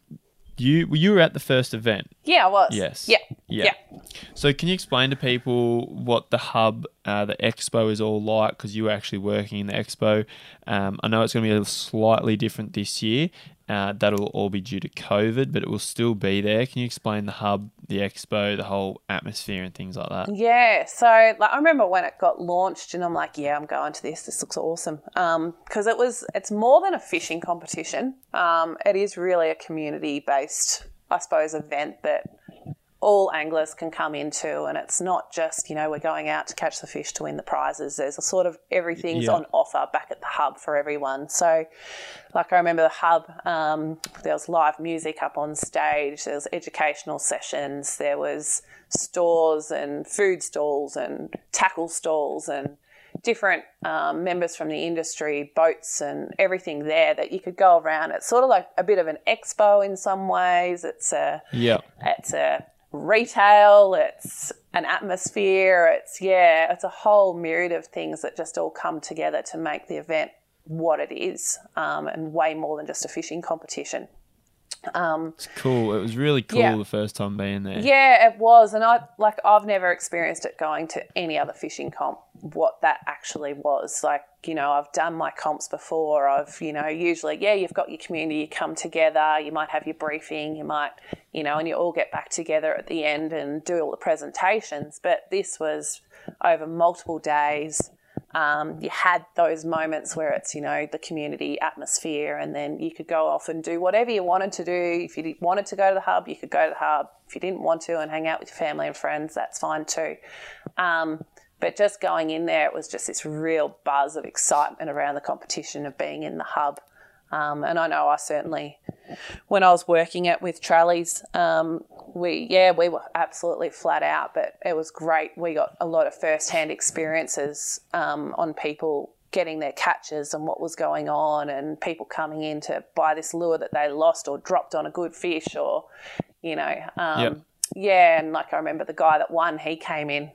you you were at the first event, Yeah, I was. yes? Yeah. yeah. Yeah. So, can you explain to people what the hub, uh, the expo, is all like? Because you were actually working in the expo. Um, I know it's going to be a slightly different this year. Uh, that'll all be due to COVID, but it will still be there. Can you explain the hub, the expo, the whole atmosphere, and things like that? Yeah, so like I remember when it got launched, and I'm like, yeah, I'm going to this. This looks awesome. Because it was, it's more than a fishing competition. Um, it is really a community-based, I suppose, event that all anglers can come into, and it's not just you know we're going out to catch the fish to win the prizes. There's a sort of everything's Yeah. on offer back at the hub for everyone. So, like I remember the hub, um, there was live music up on stage. There was educational sessions. There was stores and food stalls and tackle stalls and different um, members from the industry, boats and everything there that you could go around. It's sort of like a bit of an expo in some ways. It's a Yeah. it's a retail, it's an atmosphere, it's yeah, it's a whole myriad of things that just all come together to make the event what it is, um, and way more than just a fishing competition. Um, It's cool. It was really cool Yeah. the first time being there. yeah, it was, and I like I've never experienced it going to any other fishing comp. What that actually was like, you know, I've done my comps before. I've, you know, usually, yeah, you've got your community, you come together, you might have your briefing, you might, you know, and you all get back together at the end and do all the presentations. But this was over multiple days. Um, you had those moments where it's, you know, the community atmosphere, and then you could go off and do whatever you wanted to do. If you wanted to go to the hub, you could go to the hub. If you didn't want to and hang out with your family and friends, that's fine too. Um, but just going in there, it was just this real buzz of excitement around the competition of being in the hub. Um, and I know I certainly, when I was working it with Trelly's, um, we yeah we were absolutely flat out, but it was great. We got a lot of first-hand experiences um, on people getting their catches and what was going on, and people coming in to buy this lure that they lost or dropped on a good fish, or you know, um, Yep. yeah. And like I remember the guy that won, he came in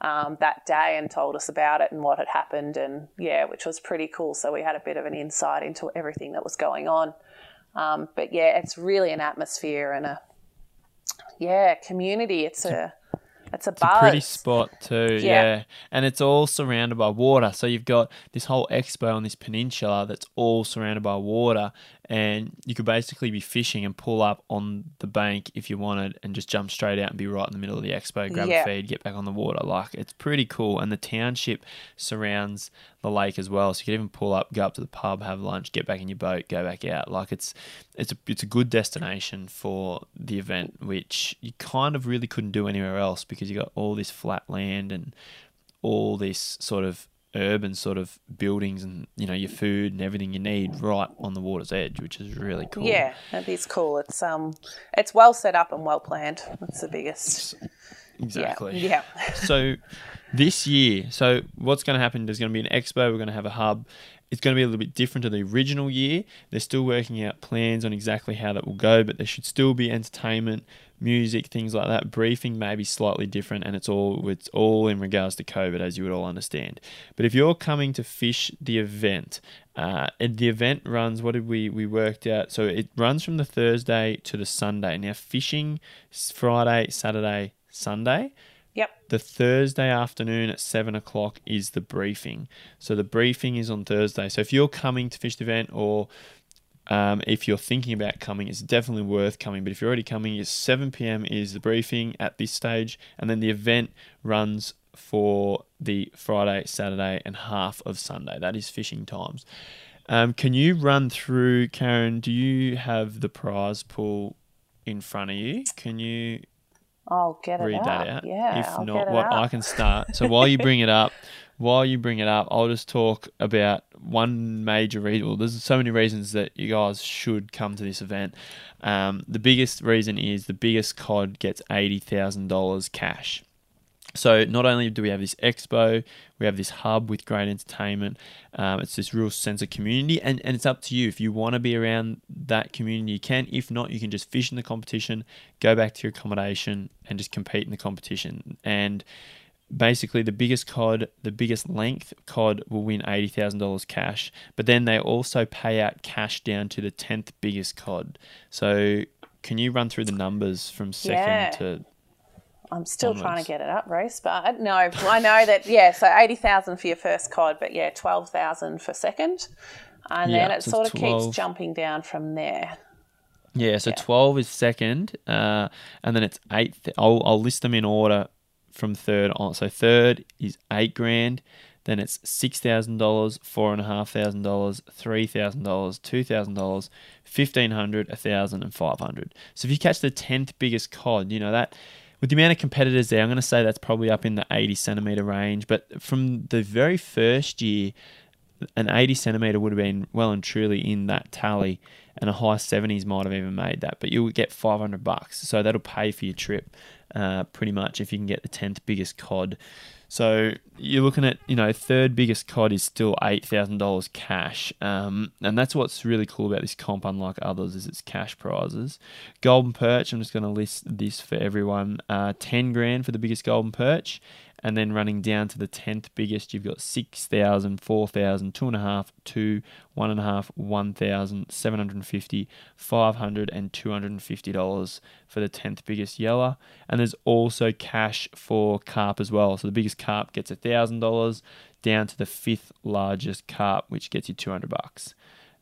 um, that day and told us about it and what had happened, and yeah, which was pretty cool. So we had a bit of an insight into everything that was going on. Um, but yeah, it's really an atmosphere and a yeah community. It's a it's a It's a pretty spot too, Yeah. yeah. And it's all surrounded by water. So you've got this whole expo on this peninsula that's all surrounded by water. And you could basically be fishing and pull up on the bank if you wanted and just jump straight out and be right in the middle of the expo, grab Yeah. a feed, get back on the water. Like it's pretty cool. And the township surrounds the lake as well. So you could even pull up, go up to the pub, have lunch, get back in your boat, go back out. Like it's it's a it's a good destination for the event, which you kind of really couldn't do anywhere else because you got all this flat land and all this sort of urban sort of buildings and you know your food and everything you need right on the water's edge, which is really cool. Yeah, it is cool. It's um, it's well set up and well planned. That's the biggest. exactly. Yeah. *laughs* so this year, so what's going to happen? There's going to be an expo. We're going to have a hub. It's going to be a little bit different to the original year. They're still working out plans on exactly how that will go, but there should still be entertainment, music, things like that. Briefing may be slightly different, and it's all it's all in regards to COVID, as you would all understand. But if you're coming to fish the event, uh, the event runs. What did we we worked out? So it runs from the Thursday to the Sunday. Now fishing Friday, Saturday, Sunday. Yep. The Thursday afternoon at seven o'clock is the briefing. So the briefing is on Thursday. So if you're coming to fish the event or um, if you're thinking about coming, it's definitely worth coming. But if you're already coming, it's 7 p.m. is the briefing at this stage, and then the event runs for the Friday, Saturday, and half of Sunday. That is fishing times. Um, can you run through, Karen? Do you have the prize pool in front of you? Can you I'll get it read that out. Yeah. if I'll not, what up. I can start. So while you bring it up, *laughs* while you bring it up, I'll just talk about one major reason. Well, there's so many reasons that you guys should come to this event. Um, the biggest reason is the biggest cod gets eighty thousand dollars cash. So not only do we have this expo, we have this hub with great entertainment. Um, it's this real sense of community, and, and it's up to you if you want to be around that community. You can. If not, you can just fish in the competition, go back to your accommodation, and just compete in the competition. And basically, the biggest cod, the biggest length cod, will win eighty thousand dollars cash. But then they also pay out cash down to the tenth biggest cod. So can you run through the numbers from second Yeah. to I'm still trying to get it up, Rhys, but no, I know that, yeah, so 80,000 for your first cod, but yeah, 12,000 for second. And then it so sort of keeps jumping down from there. Yeah, so Yeah. 12 is second, uh, and then it's eighth. I'll, I'll list them in order from third on. So third is eight grand, then it's six thousand dollars, four and a half thousand dollars, three thousand dollars, two thousand dollars, fifteen hundred, a thousand, and five hundred. So if you catch the tenth biggest cod, you know that with the amount of competitors there, I'm going to say that's probably up in the 80 centimeter range. But from the very first year, an 80 centimeter would have been well and truly in that tally, and a high 70s might have even made that. But you'll get 500 bucks, so that'll pay for your trip, uh, pretty much if you can get the 10th biggest cod. So you're looking at, you know, third biggest cod is still eight thousand dollars cash, um, and that's what's really cool about this comp, unlike others, is it's cash prizes. Golden perch, I'm just going to list this for everyone: uh, ten grand for the biggest golden perch, and then running down to the 10th biggest, you've got 6,000, 4,000, 2.5, 2, 1.5, 1,000, 750, 500, and $250 for the 10th biggest yeller. And there's also cash for carp as well. So the biggest carp gets $1,000 down to the fifth largest carp, which gets you 200 bucks,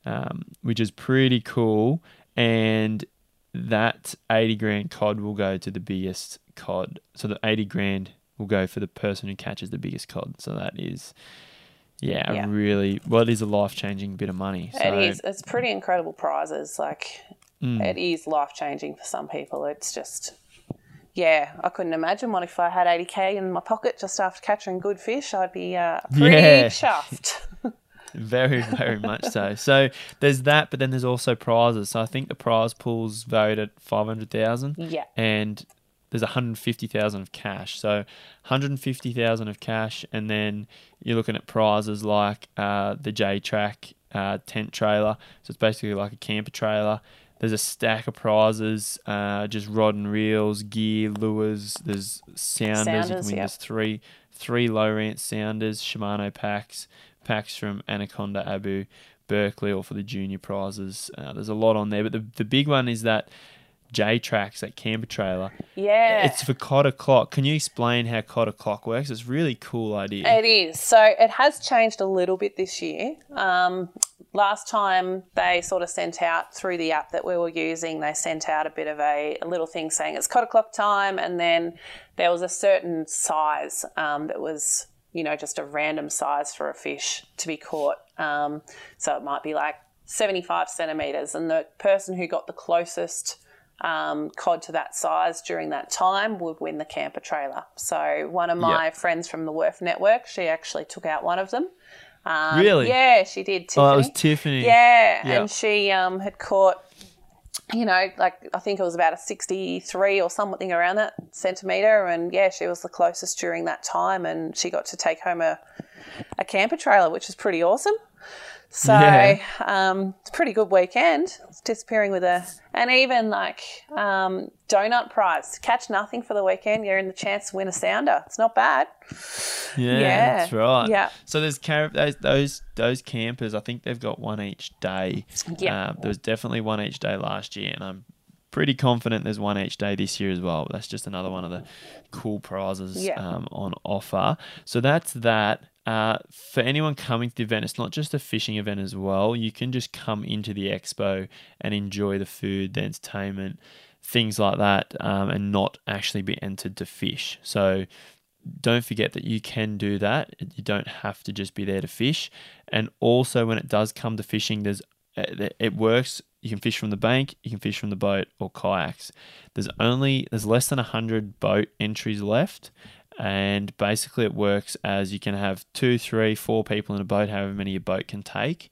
um, which is pretty cool. And that 80 grand cod will go to the biggest cod. So the 80 grand will go for the person who catches the biggest cod. So that is, yeah, Yeah. really, well, it is a life changing bit of money. So, it is. It's pretty incredible prizes. Like Mm. it is life changing for some people. It's just. Yeah, I couldn't imagine what if I had 80k in my pocket just after catching good fish. I'd be uh, pretty Yeah. *laughs* chuffed. Very, very much so. So there's that, but then there's also prizes. So I think the prize pool's valued at 500,000 yeah. and there's 150,000 of cash. So 150,000 of cash, and then you're looking at prizes like uh, the J Track uh, tent trailer. So it's basically like a camper trailer. There's a stack of prizes, uh, just rod and reels, gear, lures. There's sounders. you can Sounders, win. yep. There's three three Lowrance sounders, Shimano packs, packs from Anaconda, Abu, Berkley, or for the junior prizes. Uh, there's a lot on there, but the the big one is that J Tracks, that camper trailer. Yeah. It's for Cod O'Clock. Can you explain how Cod O'Clock works? It's a really cool idea. It is. So it has changed a little bit this year. Um, last time they sort of sent out through the app that we were using, they sent out a bit of a, a little thing saying it's cod o'clock time, and then there was a certain size um, that was, you know, just a random size for a fish to be caught. Um, so it might be like 75 centimeters, and the person who got the closest um, cod to that size during that time would win the camper trailer. So one of my Yeah. friends from the WIRF Network, she actually took out one of them. Um, Really? Yeah, she did. Tiffany. oh, that was Tiffany. Yeah, Yeah. and she um, had caught, you know, like I think it was about a 63 or something around that centimetre. And yeah, she was the closest during that time. And she got to take home a, a camper trailer, which is pretty awesome. So Yeah. um, it's a pretty good weekend. It's disappearing with a, and even like um, donut prize. Catch nothing for the weekend. You're in the chance to win a sounder. It's not bad. Yeah, Yeah. that's right. Yeah. So there's those those those campers. I think they've got one each day. Yeah. Um, there was definitely one each day last year, and I'm pretty confident there's one each day this year as well. That's just another one of the cool prizes Yeah. um, on offer. So that's that. Uh, for anyone coming to the event, it's not just a fishing event as well. You can just come into the expo and enjoy the food, the entertainment, things like that, um, and not actually be entered to fish. So don't forget that you can do that. You don't have to just be there to fish. And also, when it does come to fishing, there's it it works. You can fish from the bank, you can fish from the boat or kayaks. There's only there's less than hundred boat entries left, and basically it works as you can have two, three, four people in a boat, however many your boat can take.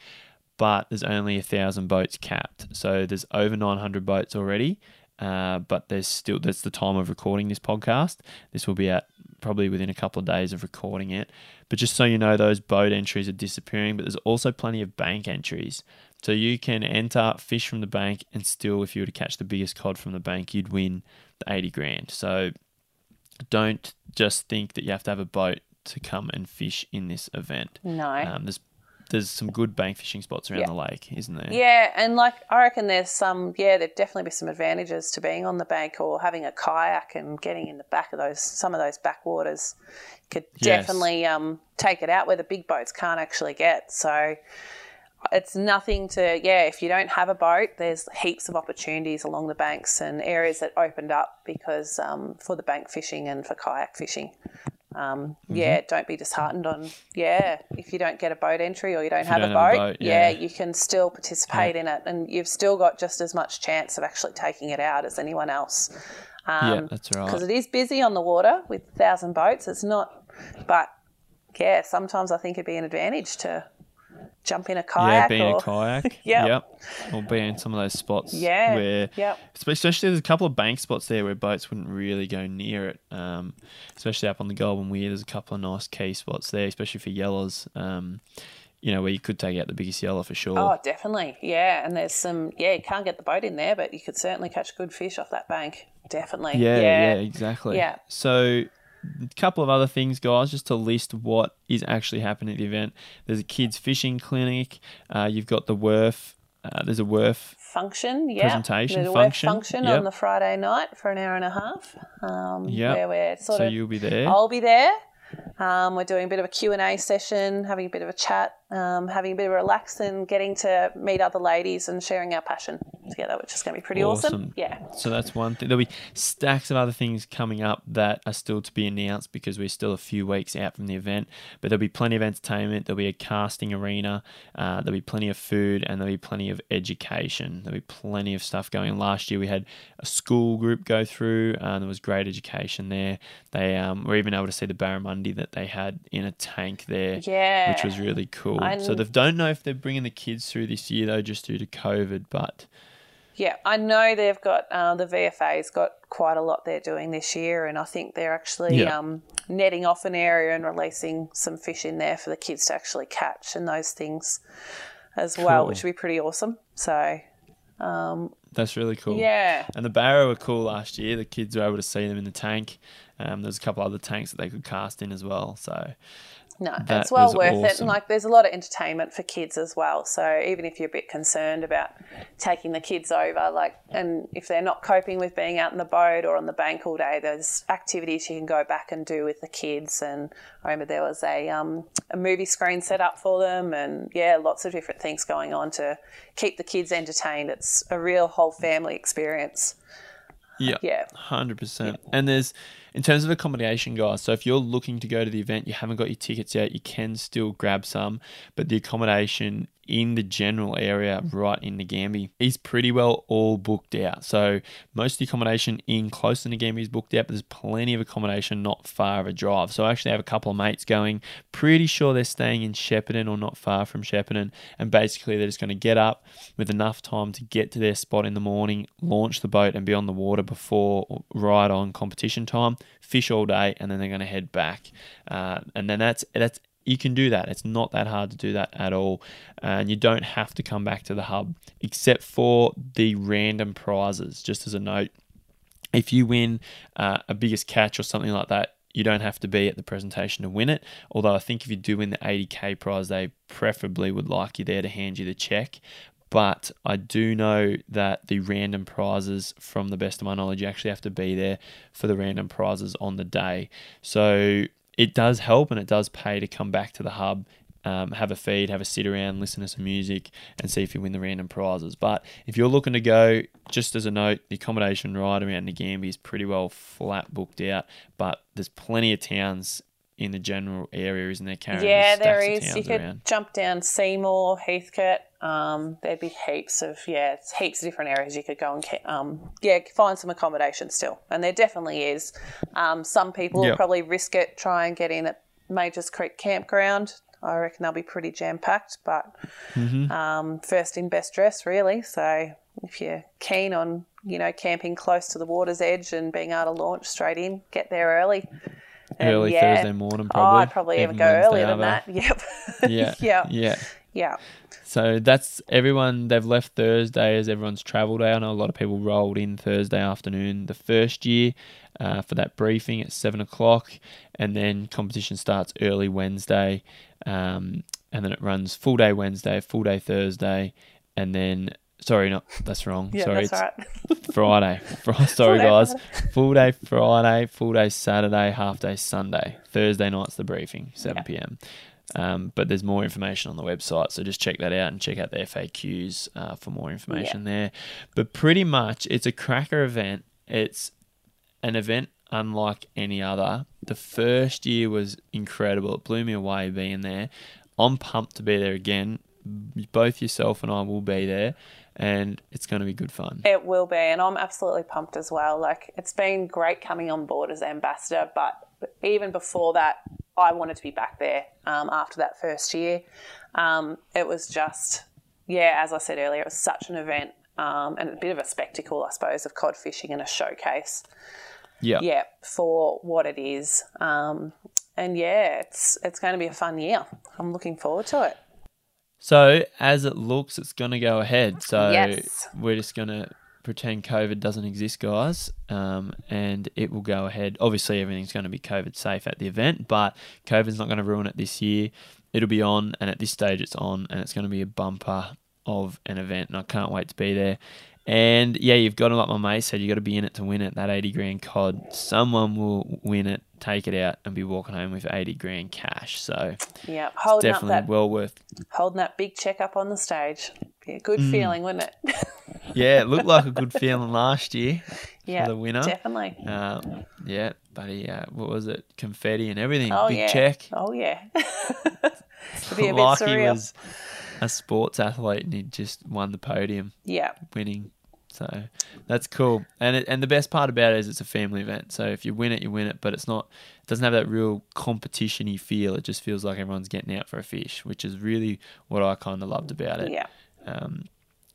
But there's only a thousand boats capped, so there's over 900 boats already. Uh, but there's still that's the time of recording this podcast. This will be at probably within a couple of days of recording it. But just so you know, those boat entries are disappearing. But there's also plenty of bank entries, so you can enter fish from the bank, and still, if you were to catch the biggest cod from the bank, you'd win the 80 grand. So don't just think that you have to have a boat to come and fish in this event. No. Um, there's there's some good bank fishing spots around Yeah. the lake, isn't there? Yeah, and like I reckon there's some yeah, there'd definitely be some advantages to being on the bank or having a kayak and getting in the back of those some of those backwaters. Could Yes. definitely um, take it out where the big boats can't actually get. So it's nothing to yeah, if you don't have a boat, there's heaps of opportunities along the banks and areas that opened up because um, for the bank fishing and for kayak fishing. Um, Yeah, don't be disheartened on yeah if you don't get a boat entry or you don't, have, don't a have a boat. boat, yeah. yeah. you can still participate in it, and you've still got just as much chance of actually taking it out as anyone else. yeah, that's right because it is busy on the water with a thousand boats. It's not, but yeah, sometimes I think it'd be an advantage to jump in a kayak. Yeah, being or, a kayak. *laughs* Yep. Yep. Or being in some of those spots Yeah, where yep. especially there's a couple of bank spots there where boats wouldn't really go near it. Um, especially up on the Goulburn Weir, there's a couple of nice key spots there, especially for yellows. Um, you know, where you could take out the biggest yellow for sure. Oh, definitely. Yeah. And there's some, yeah, you can't get the boat in there, but you could certainly catch good fish off that bank. Definitely. Yeah, yeah, exactly. Yeah. So, a couple of other things, guys, just to list what is actually happening at the event. There's a kids fishing clinic. Uh, you've got the WIRF. Uh, there's a WIRF. Function, yeah. Presentation, There's a function, work function yep. on the Friday night for an hour and a half. Um, Yep. Where we're sort So of, you'll be there. I'll be there. Um, we're doing a bit of a Q&A session, having a bit of a chat, um, having a bit of a relax and getting to meet other ladies and sharing our passion together, which is going to be pretty awesome. Awesome. Yeah. So that's one thing. There'll be stacks of other things coming up that are still to be announced because we're still a few weeks out from the event. But there'll be plenty of entertainment. There'll be a casting arena. Uh, there'll be plenty of food, and there'll be plenty of education. There'll be plenty of stuff going. Last year we had a school group go through, and there was great education there. They um, were even able to see the barramundi that they had in a tank there, Yeah. which was really cool. I so they don't know if they're bringing the kids through this year though, just due to COVID, but. Yeah, I know they've got uh, the VFA's got quite a lot they're doing this year, and I think they're actually Yeah. um, netting off an area and releasing some fish in there for the kids to actually catch and those things as well, which would be pretty awesome. So That's really cool. yeah, And the barrow were cool last year. The kids were able to see them in the tank. Um, there's a couple other tanks that they could cast in as well. So no, That it's well worth it. And like, there's a lot of entertainment for kids as well. So even if you're a bit concerned about taking the kids over, like, and if they're not coping with being out in the boat or on the bank all day, there's activities you can go back and do with the kids. And I remember there was a um, a movie screen set up for them, and yeah, lots of different things going on to keep the kids entertained. It's a real whole family experience. yeah, Yeah. hundred percent. And there's in terms of accommodation, guys. So if you're looking to go to the event, you haven't got your tickets yet, you can still grab some. But the accommodation in the general area right in Nagambie He's pretty well all booked out. So most of the accommodation in close to Nagambie is booked out, but there's plenty of accommodation not far of a drive. So I actually have a couple of mates going. Pretty sure they're staying in Shepparton or not far from Shepparton, and basically they're just going to get up with enough time to get to their spot in the morning, launch the boat, and be on the water before or right on competition time. Fish all day, and then they're going to head back. Uh, and then that's that's you can do that. It's not that hard to do that at all. And you don't have to come back to the hub, except for the random prizes. Just as a note, if you win uh, a biggest catch or something like that, you don't have to be at the presentation to win it. Although I think if you do win the 80k prize, they preferably would like you there to hand you the check. But I do know that the random prizes, from the best of my knowledge, you actually have to be there for the random prizes on the day. So it does help and it does pay to come back to the hub um, have a feed, have a sit around, listen to some music, and see if you win the random prizes. But if you're looking to go, just as a note, the accommodation right around Nagambie is pretty well flat booked out, but there's plenty of towns in the general area, isn't there, Karen? Yeah, There's there is. You could around. jump down Seymour, Heathcote. Um, there'd be heaps of yeah, it's heaps of different areas you could go and um, yeah find some accommodation still, and there definitely is. Um, some people will probably risk it, try and get in at Majors Creek Campground. I reckon they'll be pretty jam packed, but Mm-hmm. um, first in best dress really. So if you're keen on you know camping close to the water's edge and being able to launch straight in, get there early. And, Early yeah, Thursday morning, probably. Oh. I'd probably even Even go Wednesday earlier than that. *laughs* Yep. Yeah. *laughs* yeah. Yeah. Yeah. So that's everyone. They've left Thursday as everyone's travel day. I know a lot of people rolled in Thursday afternoon the first year uh, for that briefing at seven o'clock, and then competition starts early Wednesday, um, and then it runs full day Wednesday, full day Thursday, and then sorry, not that's wrong. Yeah, sorry, that's it's right. *laughs* Friday. *laughs* Fri- Sorry, guys. Full day Friday, full day Saturday, half day Sunday. Thursday night's the briefing, 7 Yeah. p.m. Um, but there's more information on the website, so just check that out and check out the FAQs uh, for more information there. But pretty much, it's a cracker event. It's an event unlike any other. The first year was incredible. It blew me away being there. I'm pumped to be there again. Both yourself and I will be there, and it's going to be good fun. It will be, and I'm absolutely pumped as well. Like it's been great coming on board as ambassador, but But even before that, I wanted to be back there um, after that first year. Um, it was just, yeah, as I said earlier, it was such an event um, and a bit of a spectacle, I suppose, of cod fishing and a showcase. Yeah. Yeah, for what it is. Um, and yeah, it's it's going to be a fun year. I'm looking forward to it. So as it looks, it's going to go ahead. So Yes. we're just going to pretend COVID doesn't exist, guys, um, and it will go ahead. Obviously, everything's going to be COVID safe at the event, but COVID's not going to ruin it this year. It'll be on, and at this stage, it's on, and it's going to be a bumper of an event, and I can't wait to be there. And yeah, you've got to, like my mate said, you've got to be in it to win it. That eighty grand cod, someone will win it, take it out, and be walking home with eighty grand cash. So Yeah, holding up definitely that well worth holding that big check up on the stage. Be a Mm. good feeling, wouldn't it? *laughs* Yeah, it looked like a good feeling last year yeah, for the winner. definitely. Um, yeah, buddy, uh, what was it? Confetti and everything. Oh Big yeah. check. Oh yeah. *laughs* It'd be a bit like he surreal. was a sports athlete and he just won the podium, Yeah, winning. So that's cool. And it, and the best part about it is it's a family event. So if you win it, you win it. But it's not. It doesn't have that real competition-y feel. It just feels like everyone's getting out for a fish, which is really what I kind of loved about it. yeah. Um,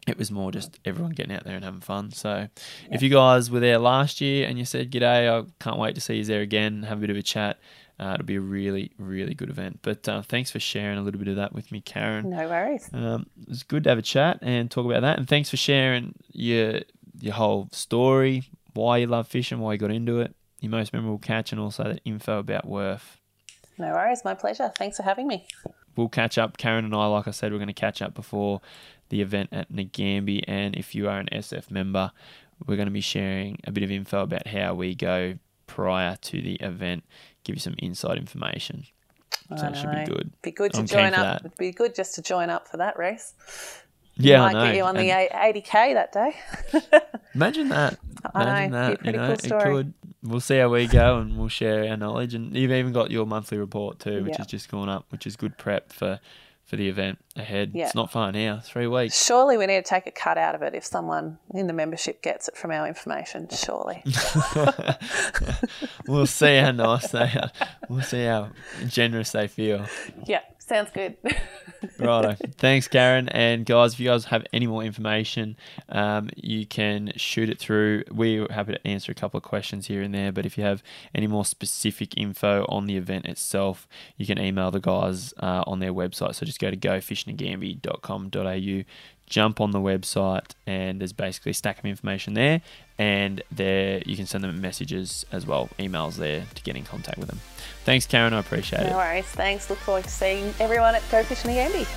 it was more just everyone getting out there and having fun. So, if you guys were there last year and you said g'day, I can't wait to see you there again, have a bit of a chat. Uh, it'll be a really, really good event. But uh, thanks for sharing a little bit of that with me, Karen. No worries. Um, it was good to have a chat and talk about that. And thanks for sharing your your whole story, why you love fishing, why you got into it, your most memorable catch, and also that info about WIRF. No worries. My pleasure. Thanks for having me. we'll catch up. Karen and I, like I said, we're going to catch up before the event at Nagambie. And if you are an SF member, we're going to be sharing a bit of info about how we go prior to the event, give you some inside information. So it should be good. Be good to I'm join up. that. It'd be good just to join up for that race. Yeah, Might I know. get you on the And eight- 80k that day. *laughs* imagine that. I know, Imagine be a that. pretty you know, cool it could. We'll see how we go, and we'll share our knowledge. And you've even got your monthly report too, which has just gone up, which is good prep for for the event ahead. Yeah. It's not far now. Three weeks. Surely we need to take a cut out of it if someone in the membership gets it from our information. Surely. *laughs* *laughs* we'll see how nice they are. We'll see how generous they feel. yeah, sounds good. *laughs* Righto. Thanks, Karen. And guys, if you guys have any more information, um, you can shoot it through. We're happy to answer a couple of questions here and there. But if you have any more specific info on the event itself, you can email the guys uh, on their website. So just go to gofishnagambie.com.au, jump on the website, and there's basically a stack of information there. And there you can send them messages as well, emails there to get in contact with them. Thanks, Karen. I appreciate it. no worries. Thanks. Look forward to seeing everyone at Go Fish Nagambie.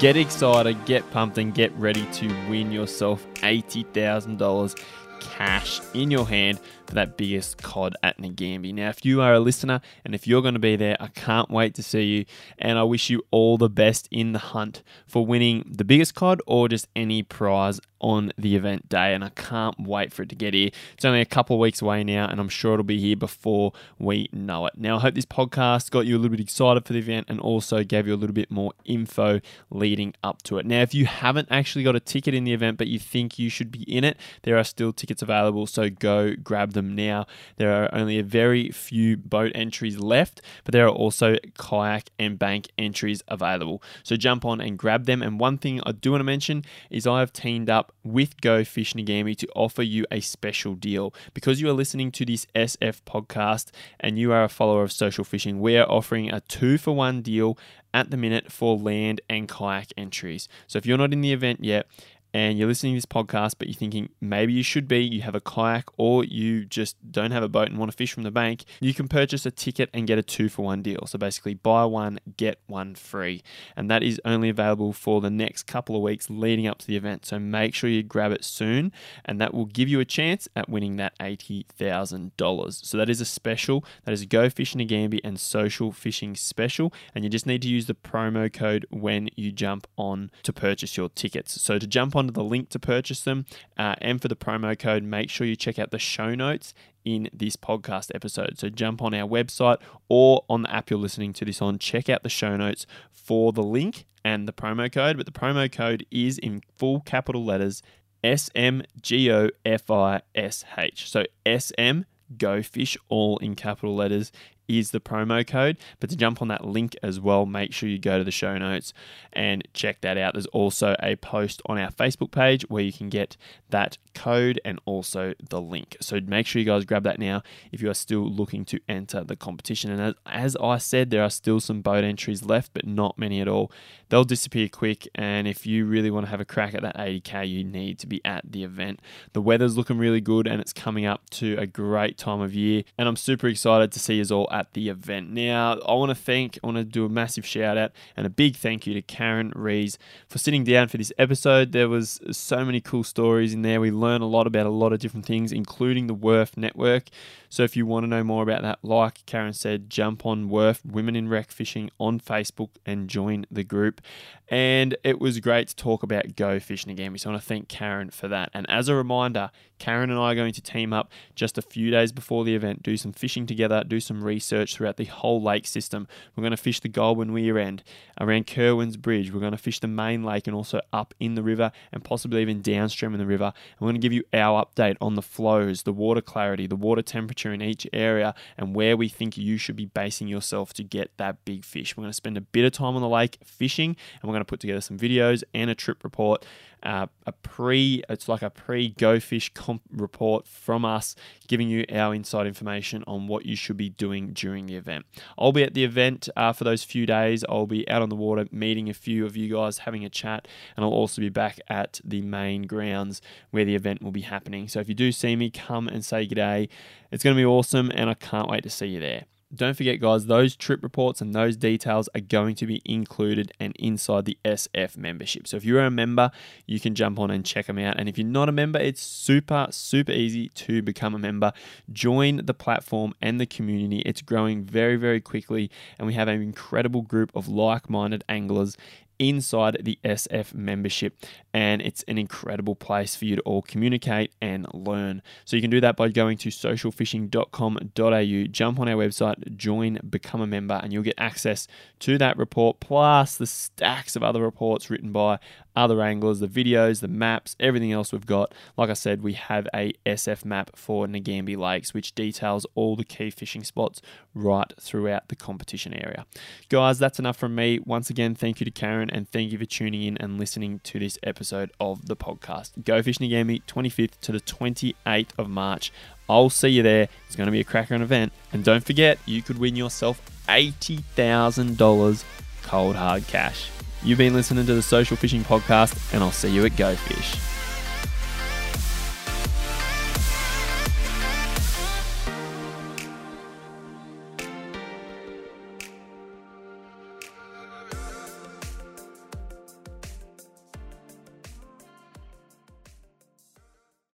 Get excited, get pumped, and get ready to win yourself $80,000 cash in your hand for that biggest cod at Nagambie. Now, if you are a listener and if you're going to be there, I can't wait to see you. And I wish you all the best in the hunt for winning the biggest cod or just any prize on the event day. And I can't wait for it to get here. It's only a couple of weeks away now, and I'm sure it'll be here before we know it. Now, I hope this podcast got you a little bit excited for the event and also gave you a little bit more info leading up to it. Now, if you haven't actually got a ticket in the event, but you think you should be in it, there are still tickets available. So go grab them now. There are only a very few boat entries left, but there are also kayak and bank entries available. So jump on and grab them. And one thing I do want to mention is I have teamed up with Go Fish Nagambie to offer you a special deal. Because you are listening to this SF podcast and you are a follower of social fishing, we are offering a two for one deal at the minute for land and kayak entries. So if you're not in the event yet, and you're listening to this podcast, but you're thinking maybe you should be, you have a kayak, or you just don't have a boat and want to fish from the bank, you can purchase a ticket and get a two for one deal. So basically, buy one, get one free. And that is only available for the next couple of weeks leading up to the event. So make sure you grab it soon, and that will give you a chance at winning that $80,000. So that is a special. That is a Go Fishing Nagambie and Social Fishing Special. And you just need to use the promo code when you jump on to purchase your tickets. So to jump onto the link to purchase them uh, and for the promo code, make sure you check out the show notes in this podcast episode. So jump on our website or on the app you're listening to this on, check out the show notes for the link and the promo code. But the promo code is in full capital letters S M G O F I S H. So S M Go Fish, all in capital letters, is the promo code. But to jump on that link as well, make sure you go to the show notes and check that out. There's also a post on our Facebook page where you can get that code and also the link. So make sure you guys grab that now if you are still looking to enter the competition. And as, as I said, there are still some boat entries left, but not many at all. They'll disappear quick. And if you really want to have a crack at that 80k, you need to be at the event. The weather's looking really good and it's coming up to a great time of year. And I'm super excited to see us all at the event. Now, I want to thank, I want to do a massive shout out and a big thank you to Karen Rees for sitting down for this episode. There was so many cool stories in there. We learned a lot about a lot of different things, including the WIRF network. So if you want to know more about that, like Karen said, jump on WIRF Women in Rec Fishing on Facebook and join the group. And it was great to talk about Go Fishing again. We just want to thank Karen for that. And as a reminder, Karen and I are going to team up just a few days before the event, do some fishing together, do some research throughout the whole lake system. We're going to fish the Goulburn Weir End, around Kirwan's Bridge. We're going to fish the main lake and also up in the river and possibly even downstream in the river. And we're going to give you our update on the flows, the water clarity, the water temperature in each area, and where we think you should be basing yourself to get that big fish. We're going to spend a bit of time on the lake fishing, and we're going to put together some videos and a trip report uh, a pre it's like a pre go fish comp report from us giving you our inside information on what you should be doing during the event. I'll be at the event uh, for those few days. I'll be out on the water meeting a few of you guys having a chat and i'll also be back at the main grounds where the event will be happening. So if you do see me come and say g'day. It's going to be awesome and i can't wait to see you there don't forget, guys, those trip reports and those details are going to be included and inside the SF membership. So if you're a member, you can jump on and check them out. And if you're not a member, it's super, super easy to become a member. Join the platform and the community. It's growing very, very quickly, and we have an incredible group of like minded anglers inside the SF membership. And it's an incredible place for you to all communicate and learn. So you can do that by going to socialfishing.com.au, jump on our website, join, become a member, and you'll get access to that report plus the stacks of other reports written by other anglers, the videos, the maps, everything else we've got. Like I said, we have a SF map for Nagambie Lakes, which details all the key fishing spots right throughout the competition area. Guys, that's enough from me. Once again, thank you to Karen and thank you for tuning in and listening to this episode of the podcast. Go Fish Nagambie, 25th to the 28th of March. I'll see you there. It's going to be a cracker event. And don't forget, you could win yourself $80,000 cold hard cash. You've been listening to the Social Fishing Podcast, and I'll see you at Go Fish.